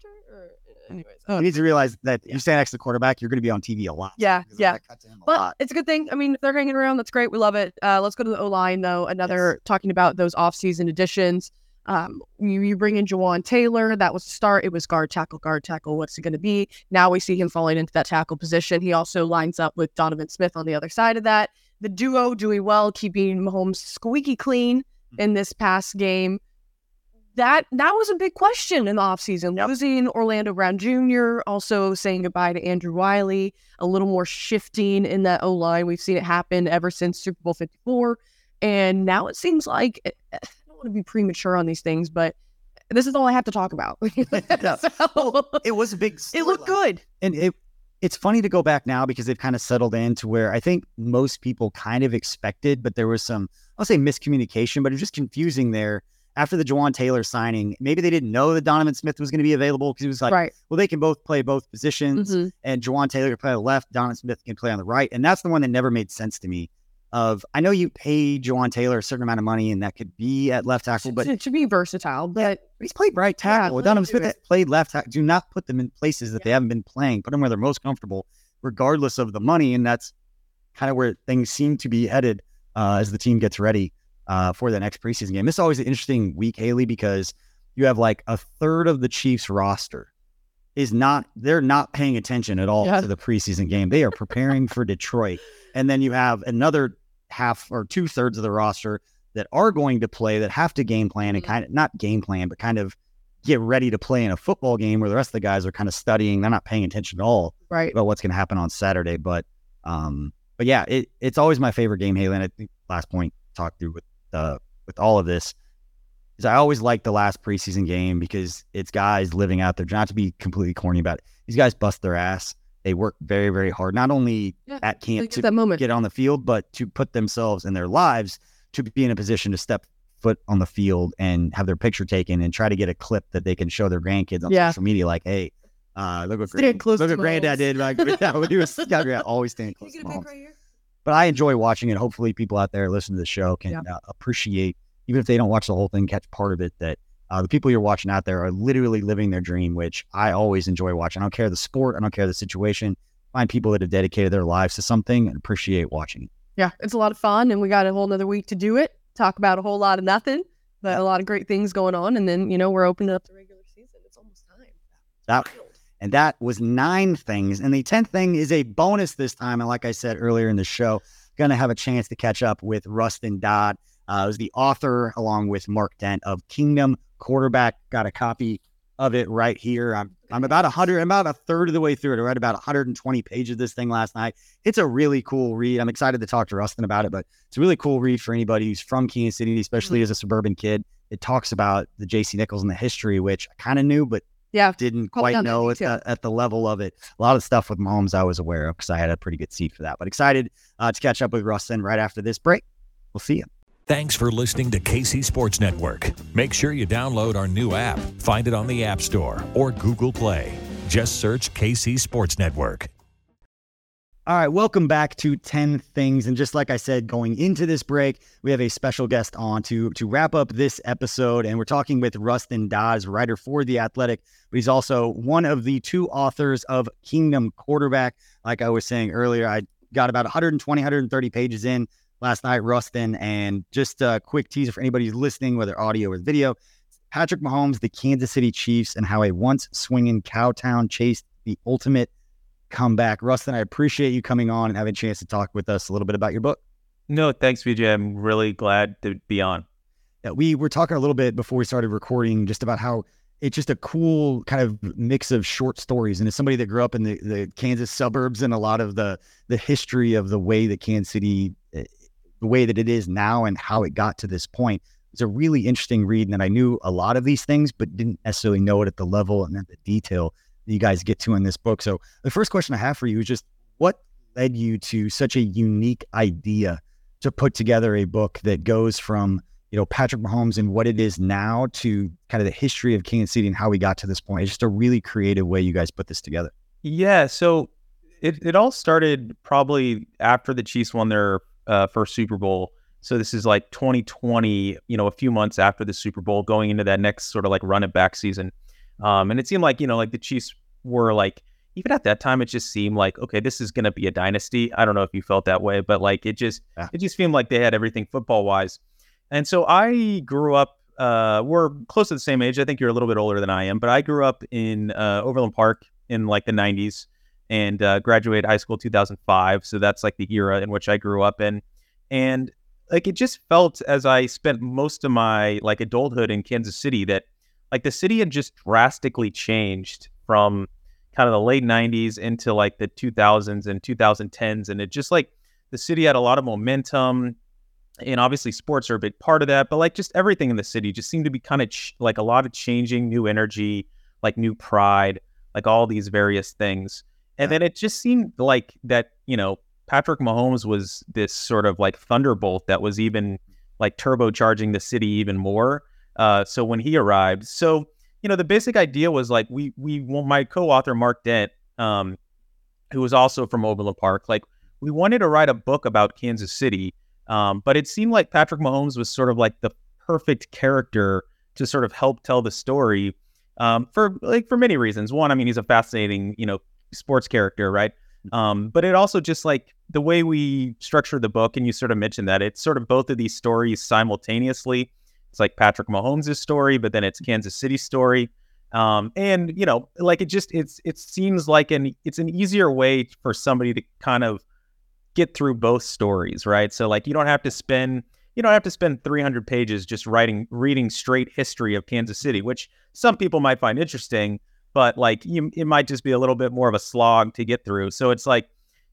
Anyways, You oh, need to realize that you stand next to the quarterback, you're going to be on TV a lot. Yeah, yeah. that cut to him a But lot. it's a good thing. I mean, if they're hanging around, that's great. We love it. Uh, let's go to the O line though. Another talking about those offseason additions. Um, you, you bring in Jawaun Taylor. That was the start. It was guard tackle, guard tackle. What's it going to be? Now we see him falling into that tackle position. He also lines up with Donovan Smith on the other side of that. The duo doing well, keeping Mahomes squeaky clean in this past game. That that was a big question in the offseason. Losing Orlando Brown Jr., also saying goodbye to Andrew Wylie, a little more shifting in that O line. We've seen it happen ever since Super Bowl 54. And now it seems like eh, eh, I don't want to be premature on these things, but this is all I have to talk about. So, It was a big. it looked storyline. good. and it it's funny to go back now because they've kind of settled into where I think most people kind of expected, but there was some I'll say miscommunication, but it was just confusing there after the Jawaun Taylor signing. Maybe they didn't know that Donovan Smith was going to be available because he was like, right. well, they can both play both positions, Mhm. and Jawaun Taylor can play on the left, Donovan Smith can play on the right, and that's the one that never made sense to me. Of I know you pay Jawaun Taylor a certain amount of money, and that could be at left tackle, but to, to be versatile, but He's played right tackle. let Donovan Smith it. played left tackle. Do not put them in places that they haven't been playing. Put them where they're most comfortable, regardless of the money. And that's kind of where things seem to be headed uh, as the team gets ready uh, for the next preseason game. This is always an interesting week, Hayley, because you have like a third of the Chiefs roster is not they're not paying attention at all Yeah. to the preseason game. They are preparing for Detroit. And then you have another half or two thirds of the roster that are going to play that have to game plan and Mhm. kind of not game plan, but kind of get ready to play in a football game where the rest of the guys are kind of studying. They're not paying attention at all right. about what's going to happen on Saturday. But um, but yeah, it, it's always my favorite game, Hayley. And I think last point talked through with uh with all of this is I always like the last preseason game because it's guys living out there. Not to be completely corny about it, these guys bust their ass. They work very very hard, not only Yeah, at camp to that moment. get on the field, but to put themselves in their lives to be in a position to step foot on the field and have their picture taken and try to get a clip that they can show their grandkids on Yeah. social media. Like, hey, uh, look what grand- look what granddad did. Like, yeah, when he was always staying Can close. you get a right here? But I enjoy watching it. Hopefully, people out there listening to the show can Yeah. uh, appreciate, even if they don't watch the whole thing, catch part of it. That uh, the people you're watching out there are literally living their dream, which I always enjoy watching. I don't care the sport, I don't care the situation. Find people that have dedicated their lives to something and appreciate watching it. Yeah, it's a lot of fun, and we got a whole nother week to do it. Talk about a whole lot of nothing, but a lot of great things going on, and then you know we're opening up the regular season. It's almost time. That and that was nine things. And the tenth thing is a bonus this time. And like I said earlier in the show, gonna have a chance to catch up with Rustin Dodd. Uh, who's the author along with Mark Dent of Kingdom Quarterback. Got a copy of it right here. I'm I'm about a hundred, I'm about a third of the way through it. I read about 120 pages of this thing last night. It's a really cool read. I'm excited to talk to Rustin about it, but it's a really cool read for anybody who's from Kansas City, especially as a suburban kid. It talks about the JC Nichols and the history, which I kind of knew, but Yeah, didn't Probably quite know at the, at the level of it. A lot of stuff with Mahomes I was aware of because I had a pretty good seat for that. But excited uh, to catch up with Rustin right after this break. We'll see you. Thanks for listening to KC Sports Network. Make sure you download our new app. Find it on the App Store or Google Play. Just search KC Sports Network. All right, welcome back to 10 Things. And just like I said, going into this break, we have a special guest on to, to wrap up this episode. And we're talking with Rustin Dodds, writer for The Athletic, but he's also one of the two authors of Kingdom Quarterback. Like I was saying earlier, I got about 120, 130 pages in last night, Rustin. And just a quick teaser for anybody who's listening, whether audio or video Patrick Mahomes, the Kansas City Chiefs, and how a once swinging Cowtown chased the ultimate comeback. Rustin, I appreciate you coming on and having a chance to talk with us a little bit about your book. No, thanks, BJ. I'm really glad to be on. Yeah, we were talking a little bit before we started recording just about how it's just a cool kind of mix of short stories. And as somebody that grew up in the, the Kansas suburbs and a lot of the the history of the way that Kansas City, eh, the way that it is now and how it got to this point, it's a really interesting read. And I knew a lot of these things, but didn't necessarily know it at the level and at the detail you guys get to in this book. So the first question I have for you is just what led you to such a unique idea to put together a book that goes from you know Patrick Mahomes and what it is now to kind of the history of Kansas City and how we got to this point. It's just a really creative way you guys put this together. Yeah, so it it all started probably after the Chiefs won their uh, first Super Bowl. So this is like 2020, you know, a few months after the Super Bowl, going into that next sort of like run it back season. Um, and it seemed like you know, like the Chiefs were like even at that time, it just seemed like okay, this is going to be a dynasty. I don't know if you felt that way, but like it just yeah. it just seemed like they had everything football wise. And so I grew up. Uh, we're close to the same age. I think you're a little bit older than I am, but I grew up in uh, Overland Park in like the '90s and uh, graduated high school 2005. So that's like the era in which I grew up in, and like it just felt as I spent most of my like adulthood in Kansas City that like the city had just drastically changed from kind of the late 90s into like the 2000s and 2010s and it just like the city had a lot of momentum and obviously sports are a big part of that but like just everything in the city just seemed to be kind of ch- like a lot of changing new energy like new pride like all these various things. And then it just seemed like that you know Patrick Mahomes was this sort of like thunderbolt that was even like turbocharging the city even more uh so when he arrived so you know, the basic idea was like we we well, my co-author Mark Dent, um, who was also from Overland Park, like we wanted to write a book about Kansas City, um, but it seemed like Patrick Mahomes was sort of like the perfect character to sort of help tell the story um, for like for many reasons. One, I mean, he's a fascinating you know sports character, right? Um, but it also just like the way we structured the book, and you sort of mentioned that it's sort of both of these stories simultaneously. It's like Patrick Mahomes' story, but then it's Kansas City's story. Um, and you know, like it just it's it seems like an it's an easier way for somebody to kind of get through both stories, right? So like you don't have to spend you don't have to spend 300 pages just writing reading straight history of Kansas City, which some people might find interesting, but like you, it might just be a little bit more of a slog to get through. So it's like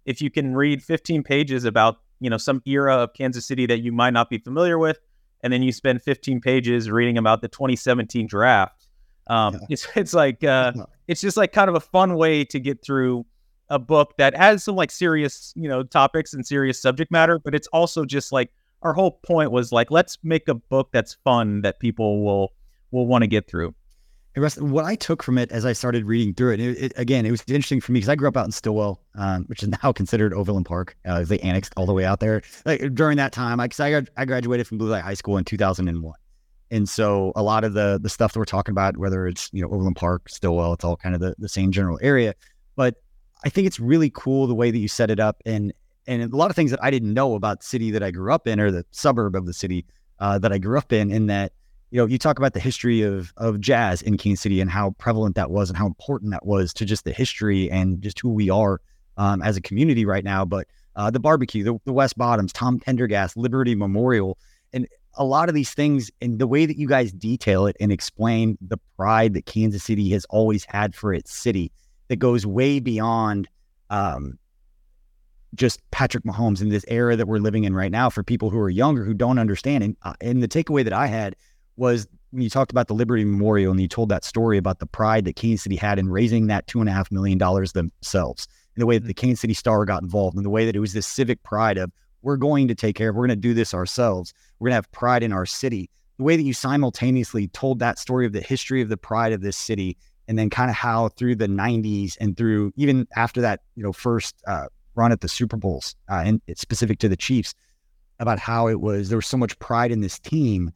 if you can read 15 pages about you know some era of Kansas City that you might not be familiar with, and then you spend 15 pages reading about the 2017 draft. Um, yeah. It's it's like uh, it's just like kind of a fun way to get through a book that has some like serious you know topics and serious subject matter, but it's also just like our whole point was like let's make a book that's fun that people will will want to get through what I took from it as I started reading through it, it, it again, it was interesting for me because I grew up out in Stilwell, um, which is now considered Overland Park. Uh, they annexed all the way out there. Like during that time, because I, I graduated from Blue Light High School in 2001. And so a lot of the the stuff that we're talking about, whether it's you know Overland Park, Stilwell, it's all kind of the, the same general area. But I think it's really cool the way that you set it up, and and a lot of things that I didn't know about the city that I grew up in, or the suburb of the city uh, that I grew up in. In that you know, you talk about the history of of jazz in Kansas City and how prevalent that was and how important that was to just the history and just who we are um, as a community right now. But uh, the barbecue, the, the West Bottoms, Tom Pendergast, Liberty Memorial, and a lot of these things, and the way that you guys detail it and explain the pride that Kansas City has always had for its city, that goes way beyond um, just Patrick Mahomes in this era that we're living in right now. For people who are younger who don't understand, and uh, and the takeaway that I had was when you talked about the Liberty Memorial and you told that story about the pride that Kansas City had in raising that two and a half million dollars themselves, and the way that the mm-hmm. Kansas City Star got involved, and the way that it was this civic pride of we're going to take care of, we're going to do this ourselves, we're going to have pride in our city. The way that you simultaneously told that story of the history of the pride of this city, and then kind of how through the '90s and through even after that, you know, first uh, run at the Super Bowls, uh, and it's specific to the Chiefs, about how it was there was so much pride in this team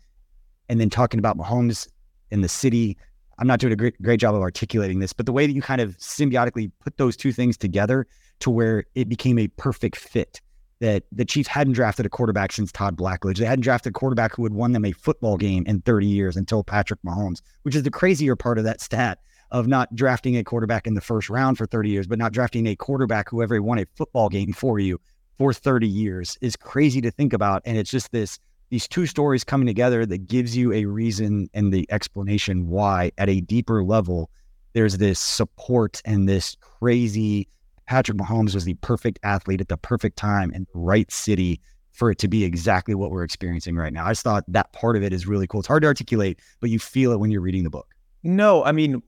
and then talking about Mahomes in the city. I'm not doing a great, great job of articulating this, but the way that you kind of symbiotically put those two things together to where it became a perfect fit. That the Chiefs hadn't drafted a quarterback since Todd Blackledge. They hadn't drafted a quarterback who had won them a football game in 30 years until Patrick Mahomes, which is the crazier part of that stat of not drafting a quarterback in the first round for 30 years, but not drafting a quarterback who ever won a football game for you for 30 years is crazy to think about. And it's just this these two stories coming together that gives you a reason and the explanation why at a deeper level there's this support and this crazy Patrick Mahomes was the perfect athlete at the perfect time and right city for it to be exactly what we're experiencing right now. I just thought that part of it is really cool. It's hard to articulate, but you feel it when you're reading the book. No, I mean,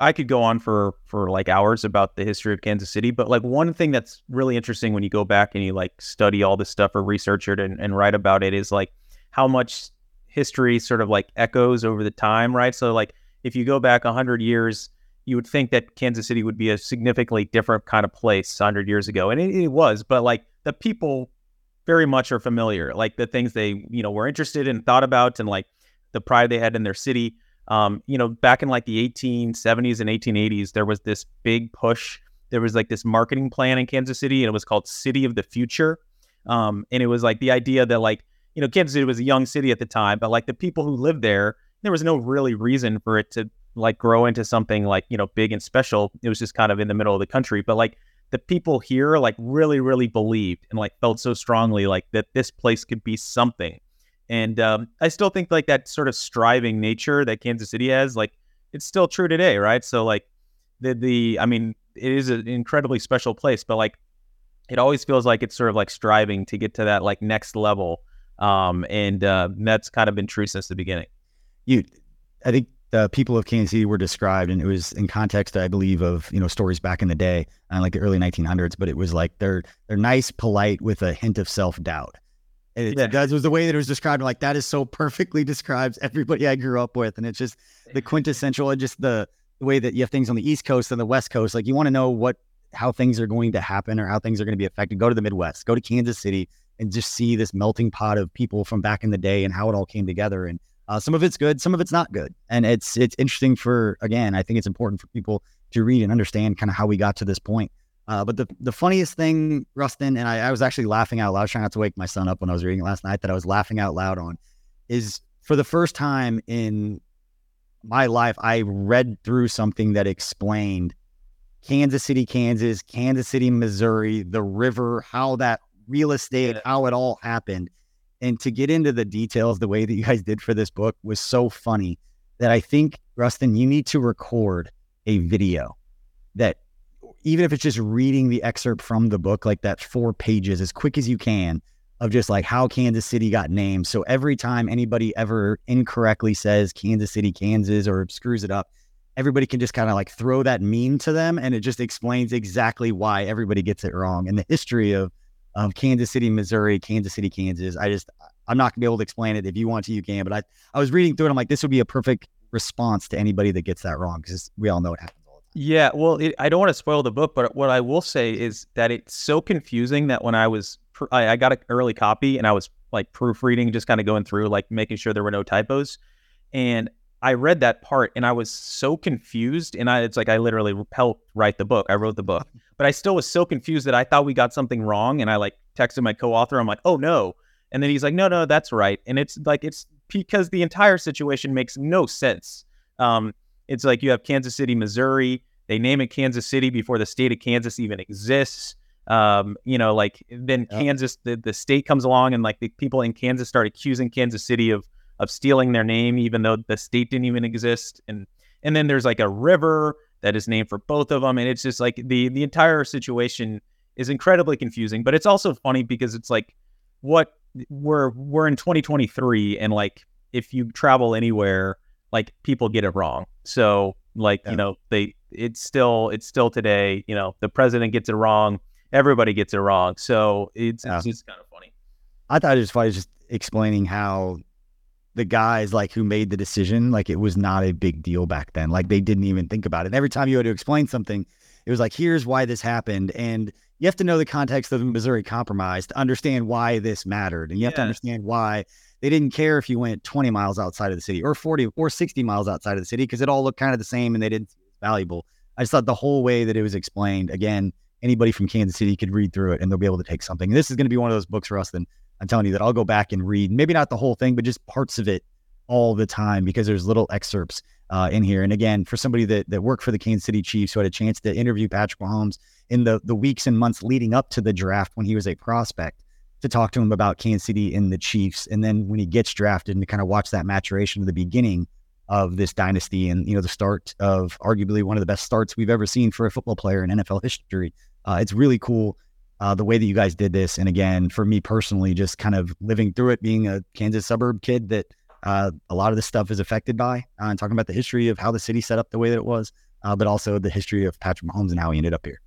I could go on for for like hours about the history of Kansas City, but like one thing that's really interesting when you go back and you like study all this stuff or research it and, and write about it is like how much history sort of like echoes over the time, right? So like if you go back 100 years, you would think that Kansas City would be a significantly different kind of place 100 years ago, and it, it was. But like the people very much are familiar, like the things they you know were interested in, thought about, and like the pride they had in their city. Um, you know, back in like the 1870s and 1880s, there was this big push. There was like this marketing plan in Kansas City, and it was called City of the Future. Um, and it was like the idea that like you know Kansas City was a young city at the time, but like the people who lived there, there was no really reason for it to like grow into something like you know big and special. It was just kind of in the middle of the country, but like the people here like really really believed and like felt so strongly like that this place could be something. And um, I still think like that sort of striving nature that Kansas City has, like it's still true today, right? So like the the I mean, it is an incredibly special place, but like it always feels like it's sort of like striving to get to that like next level. Um, and uh, that's kind of been true since the beginning. You, I think the people of Kansas City were described, and it was in context, I believe, of you know stories back in the day, uh, like the early 1900s. But it was like they're they're nice, polite, with a hint of self doubt. It, yeah. that was the way that it was described. Like that is so perfectly describes everybody I grew up with, and it's just the quintessential, and just the, the way that you have things on the East Coast and the West Coast. Like you want to know what how things are going to happen or how things are going to be affected. Go to the Midwest, go to Kansas City, and just see this melting pot of people from back in the day and how it all came together. And uh, some of it's good, some of it's not good, and it's it's interesting for again. I think it's important for people to read and understand kind of how we got to this point. Uh, but the the funniest thing, Rustin, and I, I, was actually laughing out loud. I was trying not to wake my son up when I was reading it last night. That I was laughing out loud on is for the first time in my life, I read through something that explained Kansas City, Kansas, Kansas City, Missouri, the river, how that real estate, how it all happened and to get into the details the way that you guys did for this book was so funny that I think, Rustin, you need to record a video that even if it's just reading the excerpt from the book, like that four pages as quick as you can of just like how Kansas City got named. So every time anybody ever incorrectly says Kansas City, Kansas, or screws it up, everybody can just kind of like throw that meme to them and it just explains exactly why everybody gets it wrong and the history of of Kansas City, Missouri, Kansas City, Kansas. I just, I'm not gonna be able to explain it. If you want to, you can. But I, I was reading through it. I'm like, this would be a perfect response to anybody that gets that wrong because we all know it happens. Yeah. Well, it, I don't want to spoil the book, but what I will say is that it's so confusing that when I was, I, I got an early copy and I was like proofreading, just kind of going through, like making sure there were no typos. And I read that part and I was so confused. And I, it's like I literally helped write the book. I wrote the book, but I still was so confused that I thought we got something wrong. And I like texted my co-author. I'm like, oh no. And then he's like, no, no, that's right. And it's like it's because the entire situation makes no sense. Um, it's like you have Kansas City, Missouri. They name it Kansas City before the state of Kansas even exists. Um, you know, like then yep. Kansas, the, the state comes along and like the people in Kansas start accusing Kansas City of of stealing their name, even though the state didn't even exist. And and then there's like a river that is named for both of them, and it's just like the the entire situation is incredibly confusing. But it's also funny because it's like what we're we're in 2023, and like if you travel anywhere, like people get it wrong. So like yeah. you know they it's still it's still today. You know the president gets it wrong. Everybody gets it wrong. So it's yeah. it's just kind of funny. I thought it was funny just explaining how the guys like who made the decision, like it was not a big deal back then. Like they didn't even think about it. And every time you had to explain something, it was like, here's why this happened. And you have to know the context of the Missouri Compromise to understand why this mattered. And you have to understand why they didn't care if you went 20 miles outside of the city or 40 or 60 miles outside of the city because it all looked kind of the same and they didn't valuable. I just thought the whole way that it was explained, again, anybody from Kansas City could read through it and they'll be able to take something. this is going to be one of those books, Rustin, I'm telling you that I'll go back and read, maybe not the whole thing, but just parts of it all the time because there's little excerpts uh, in here. And again, for somebody that that worked for the Kansas City Chiefs, who had a chance to interview Patrick Mahomes in the the weeks and months leading up to the draft when he was a prospect, to talk to him about Kansas City and the Chiefs. And then when he gets drafted and to kind of watch that maturation of the beginning of this dynasty and, you know, the start of arguably one of the best starts we've ever seen for a football player in NFL history. Uh, it's really cool uh, the way that you guys did this. And again, for me personally, just kind of living through it, being a Kansas suburb kid that uh, a lot of this stuff is affected by, uh, and talking about the history of how the city set up the way that it was, uh, but also the history of Patrick Mahomes and how he ended up here.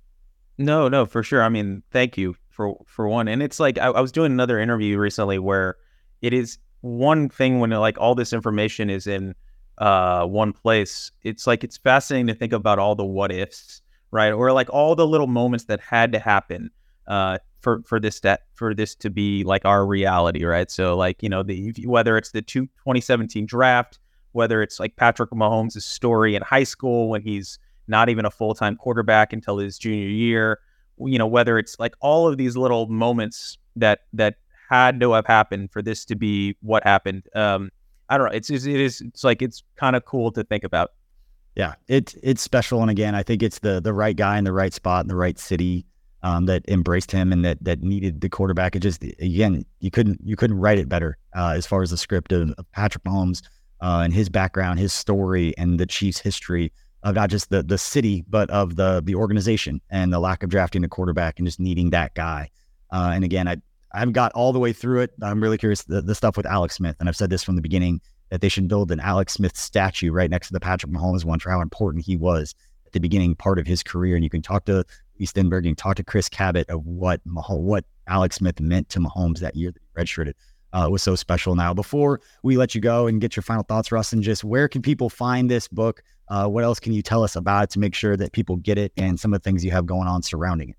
No, no, for sure. I mean, thank you for for one. And it's like I, I was doing another interview recently where it is one thing when like all this information is in uh, one place. It's like it's fascinating to think about all the what ifs, right? Or like all the little moments that had to happen uh, for for this that for this to be like our reality, right? So like you know the whether it's the two, 2017 draft, whether it's like Patrick Mahomes' story in high school when he's not even a full time quarterback until his junior year, you know whether it's like all of these little moments that that had to have happened for this to be what happened. Um, I don't know. It's it is it's like it's kind of cool to think about. Yeah, it's it's special, and again, I think it's the the right guy in the right spot in the right city um, that embraced him and that that needed the quarterback. It just again, you couldn't you couldn't write it better uh, as far as the script of, of Patrick Mahomes uh, and his background, his story, and the Chiefs' history of not just the the city but of the the organization and the lack of drafting a quarterback and just needing that guy. Uh, and again, I I haven't got all the way through it. I'm really curious the, the stuff with Alex Smith, and I've said this from the beginning that they should build an Alex Smith statue right next to the Patrick Mahomes one for how important he was at the beginning part of his career. And you can talk to Lee Stenberg and talk to Chris Cabot of what Mah- what Alex Smith meant to Mahomes that year that he redshirted. Uh, it was so special. Now, before we let you go and get your final thoughts, Russ, and just where can people find this book? Uh, what else can you tell us about it to make sure that people get it and some of the things you have going on surrounding it?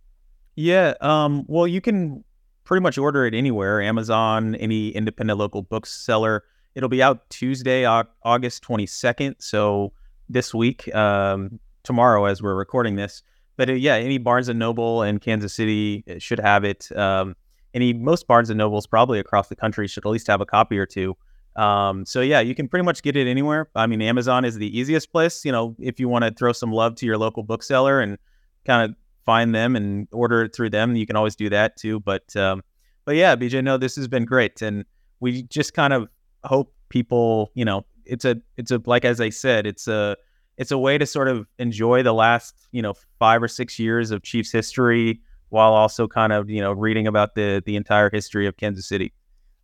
Yeah. Um, well, you can pretty much order it anywhere Amazon, any independent local bookseller. It'll be out Tuesday, August 22nd. So this week, um, tomorrow, as we're recording this. But uh, yeah, any Barnes and Noble in Kansas City should have it. Um, any most Barnes and Nobles probably across the country should at least have a copy or two. Um, so yeah, you can pretty much get it anywhere. I mean, Amazon is the easiest place. You know, if you want to throw some love to your local bookseller and kind of find them and order it through them, you can always do that too. But um, but yeah, BJ, no, this has been great, and we just kind of hope people, you know, it's a it's a like as I said, it's a it's a way to sort of enjoy the last you know five or six years of Chiefs history while also kind of you know reading about the the entire history of Kansas City.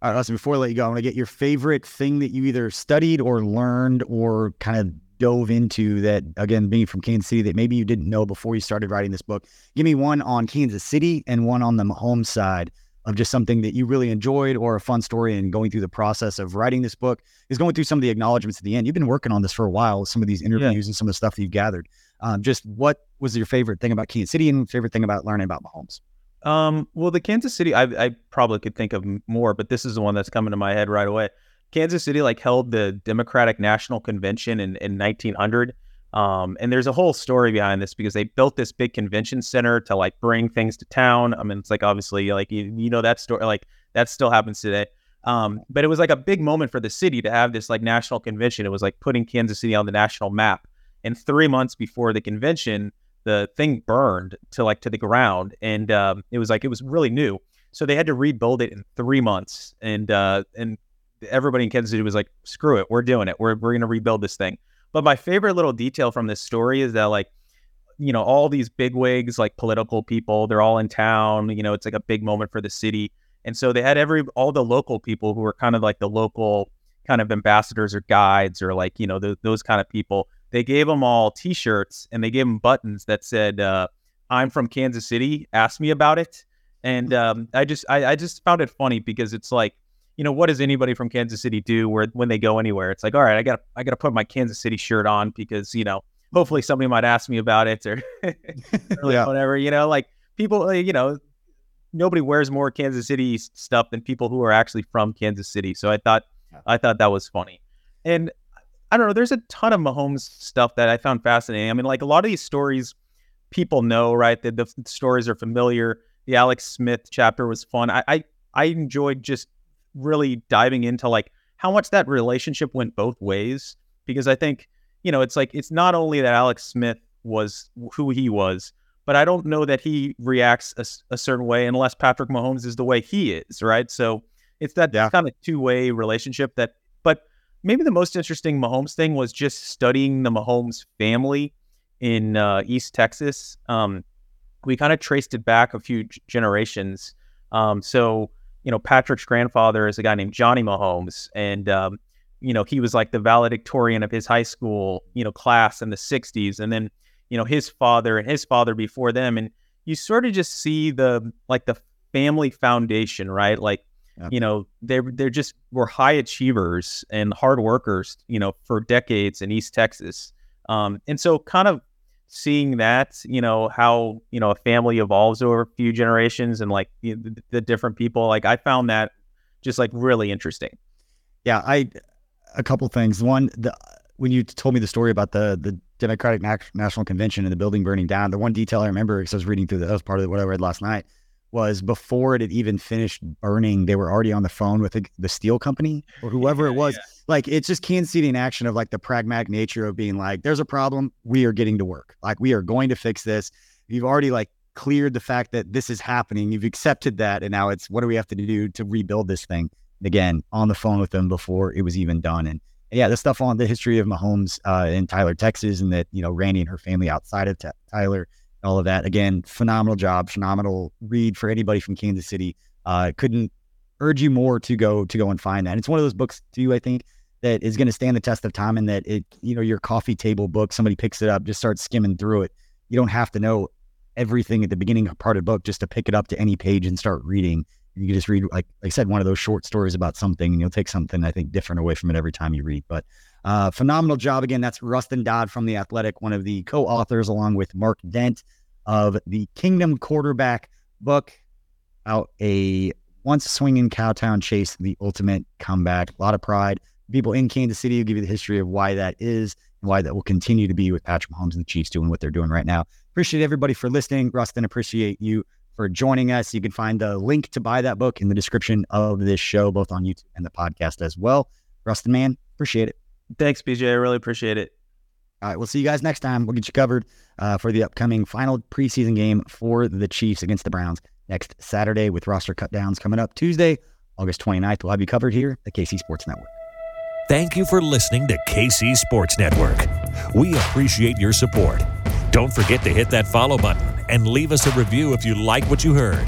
All right, Austin. Before I let you go, I want to get your favorite thing that you either studied or learned or kind of dove into that again being from Kansas City that maybe you didn't know before you started writing this book. Give me one on Kansas City and one on the Mahomes side of just something that you really enjoyed or a fun story and going through the process of writing this book is going through some of the acknowledgments at the end. You've been working on this for a while, some of these interviews yeah. and some of the stuff that you've gathered. Um, just what was your favorite thing about Kansas City and favorite thing about learning about Mahomes? Um, well, the Kansas City, I, I probably could think of more, but this is the one that's coming to my head right away. Kansas City like held the Democratic National Convention in, in 1900 um, and there's a whole story behind this because they built this big convention center to like bring things to town. I mean, it's like obviously like you, you know that story like that still happens today. Um, but it was like a big moment for the city to have this like national convention. It was like putting Kansas City on the national map. And three months before the convention, the thing burned to like to the ground, and um, it was like it was really new. So they had to rebuild it in three months, and uh, and everybody in Kansas City was like, "Screw it, we're doing it. We're we're gonna rebuild this thing." But my favorite little detail from this story is that like, you know, all these big wigs, like political people, they're all in town. You know, it's like a big moment for the city. And so they had every all the local people who were kind of like the local kind of ambassadors or guides or like, you know, those kind of people. They gave them all t-shirts and they gave them buttons that said, uh, I'm from Kansas City. Ask me about it. And um, I just I, I just found it funny because it's like you know, what does anybody from Kansas City do where when they go anywhere? It's like, all right, I got I got to put my Kansas City shirt on because you know, hopefully somebody might ask me about it or, or yeah. whatever. You know, like people, you know, nobody wears more Kansas City stuff than people who are actually from Kansas City. So I thought I thought that was funny, and I don't know. There's a ton of Mahomes stuff that I found fascinating. I mean, like a lot of these stories, people know, right? The, the stories are familiar. The Alex Smith chapter was fun. I, I I enjoyed just really diving into like how much that relationship went both ways because I think you know it's like it's not only that Alex Smith was who he was, but I don't know that he reacts a, a certain way unless Patrick Mahomes is the way he is, right? So it's that Yeah. kind of two way relationship that, but maybe the most interesting Mahomes thing was just studying the Mahomes family in uh, East Texas. Um, we kind of traced it back a few g- generations. Um, so, you know, Patrick's grandfather is a guy named Johnny Mahomes, and um, you know, he was like the valedictorian of his high school, you know, class in the '60s, and then, you know, his father and his father before them, and you sort of just see the like the family foundation, right? Like, Yep. you know, they they're just were high achievers and hard workers, you know, for decades in East Texas, um, and so kind of seeing that, you know, how you know a family evolves over a few generations and like the, the- the different people, like I found that just like really interesting. Yeah, I a couple things. One, the when you told me the story about the the Democratic National Convention and the building burning down, the one detail I remember because I was reading through that was part of what I read last night was before it had even finished burning, they were already on the phone with the, the steel company or whoever it was. Like it's just Kansas City in action of like the pragmatic nature of being like, there's a problem, we are getting to work. Like we are going to fix this. You've already like cleared the fact that this is happening. You've accepted that, and now it's what do we have to do to rebuild this thing? Again, on the phone with them before it was even done, and yeah, the stuff on the history of Mahomes uh, in Tyler, Texas, and that you know Randi and her family outside of T- Tyler, all of that. Again, phenomenal job, phenomenal read for anybody from Kansas City. Uh, couldn't urge you more to go to go and find that. It's one of those books too. I think that is going to stand the test of time, and that it you know your coffee table book. Somebody picks it up, just starts skimming through it. You don't have to know everything at the beginning of part of the book just to pick it up to any page and start reading. You can just read, like, like I said, one of those short stories about something, and you'll take something I think different away from it every time you read. But uh, phenomenal job again. That's Rustin Dodd from the Athletic, one of the co-authors, along with Mark Dent of the Kingdom Quarterback book. Out a once swinging Cowtown chase, the ultimate comeback. A lot of pride. People in Kansas City will give you the history of why that is and why that will continue to be with Patrick Mahomes and the Chiefs doing what they're doing right now. Appreciate everybody for listening. Rustin, appreciate you for joining us. You can find the link to buy that book in the description of this show, both on YouTube and the podcast as well. Rustin, man, appreciate it. Thanks, BJ. I really appreciate it. All right, we'll see you guys next time. We'll get you covered uh, for the upcoming final preseason game for the Chiefs against the Browns next Saturday with roster cutdowns coming up Tuesday, August 29th. We'll have you covered here at KC Sports Network. Thank you for listening to KC Sports Network. We appreciate your support. Don't forget to hit that follow button and leave us a review if you like what you heard.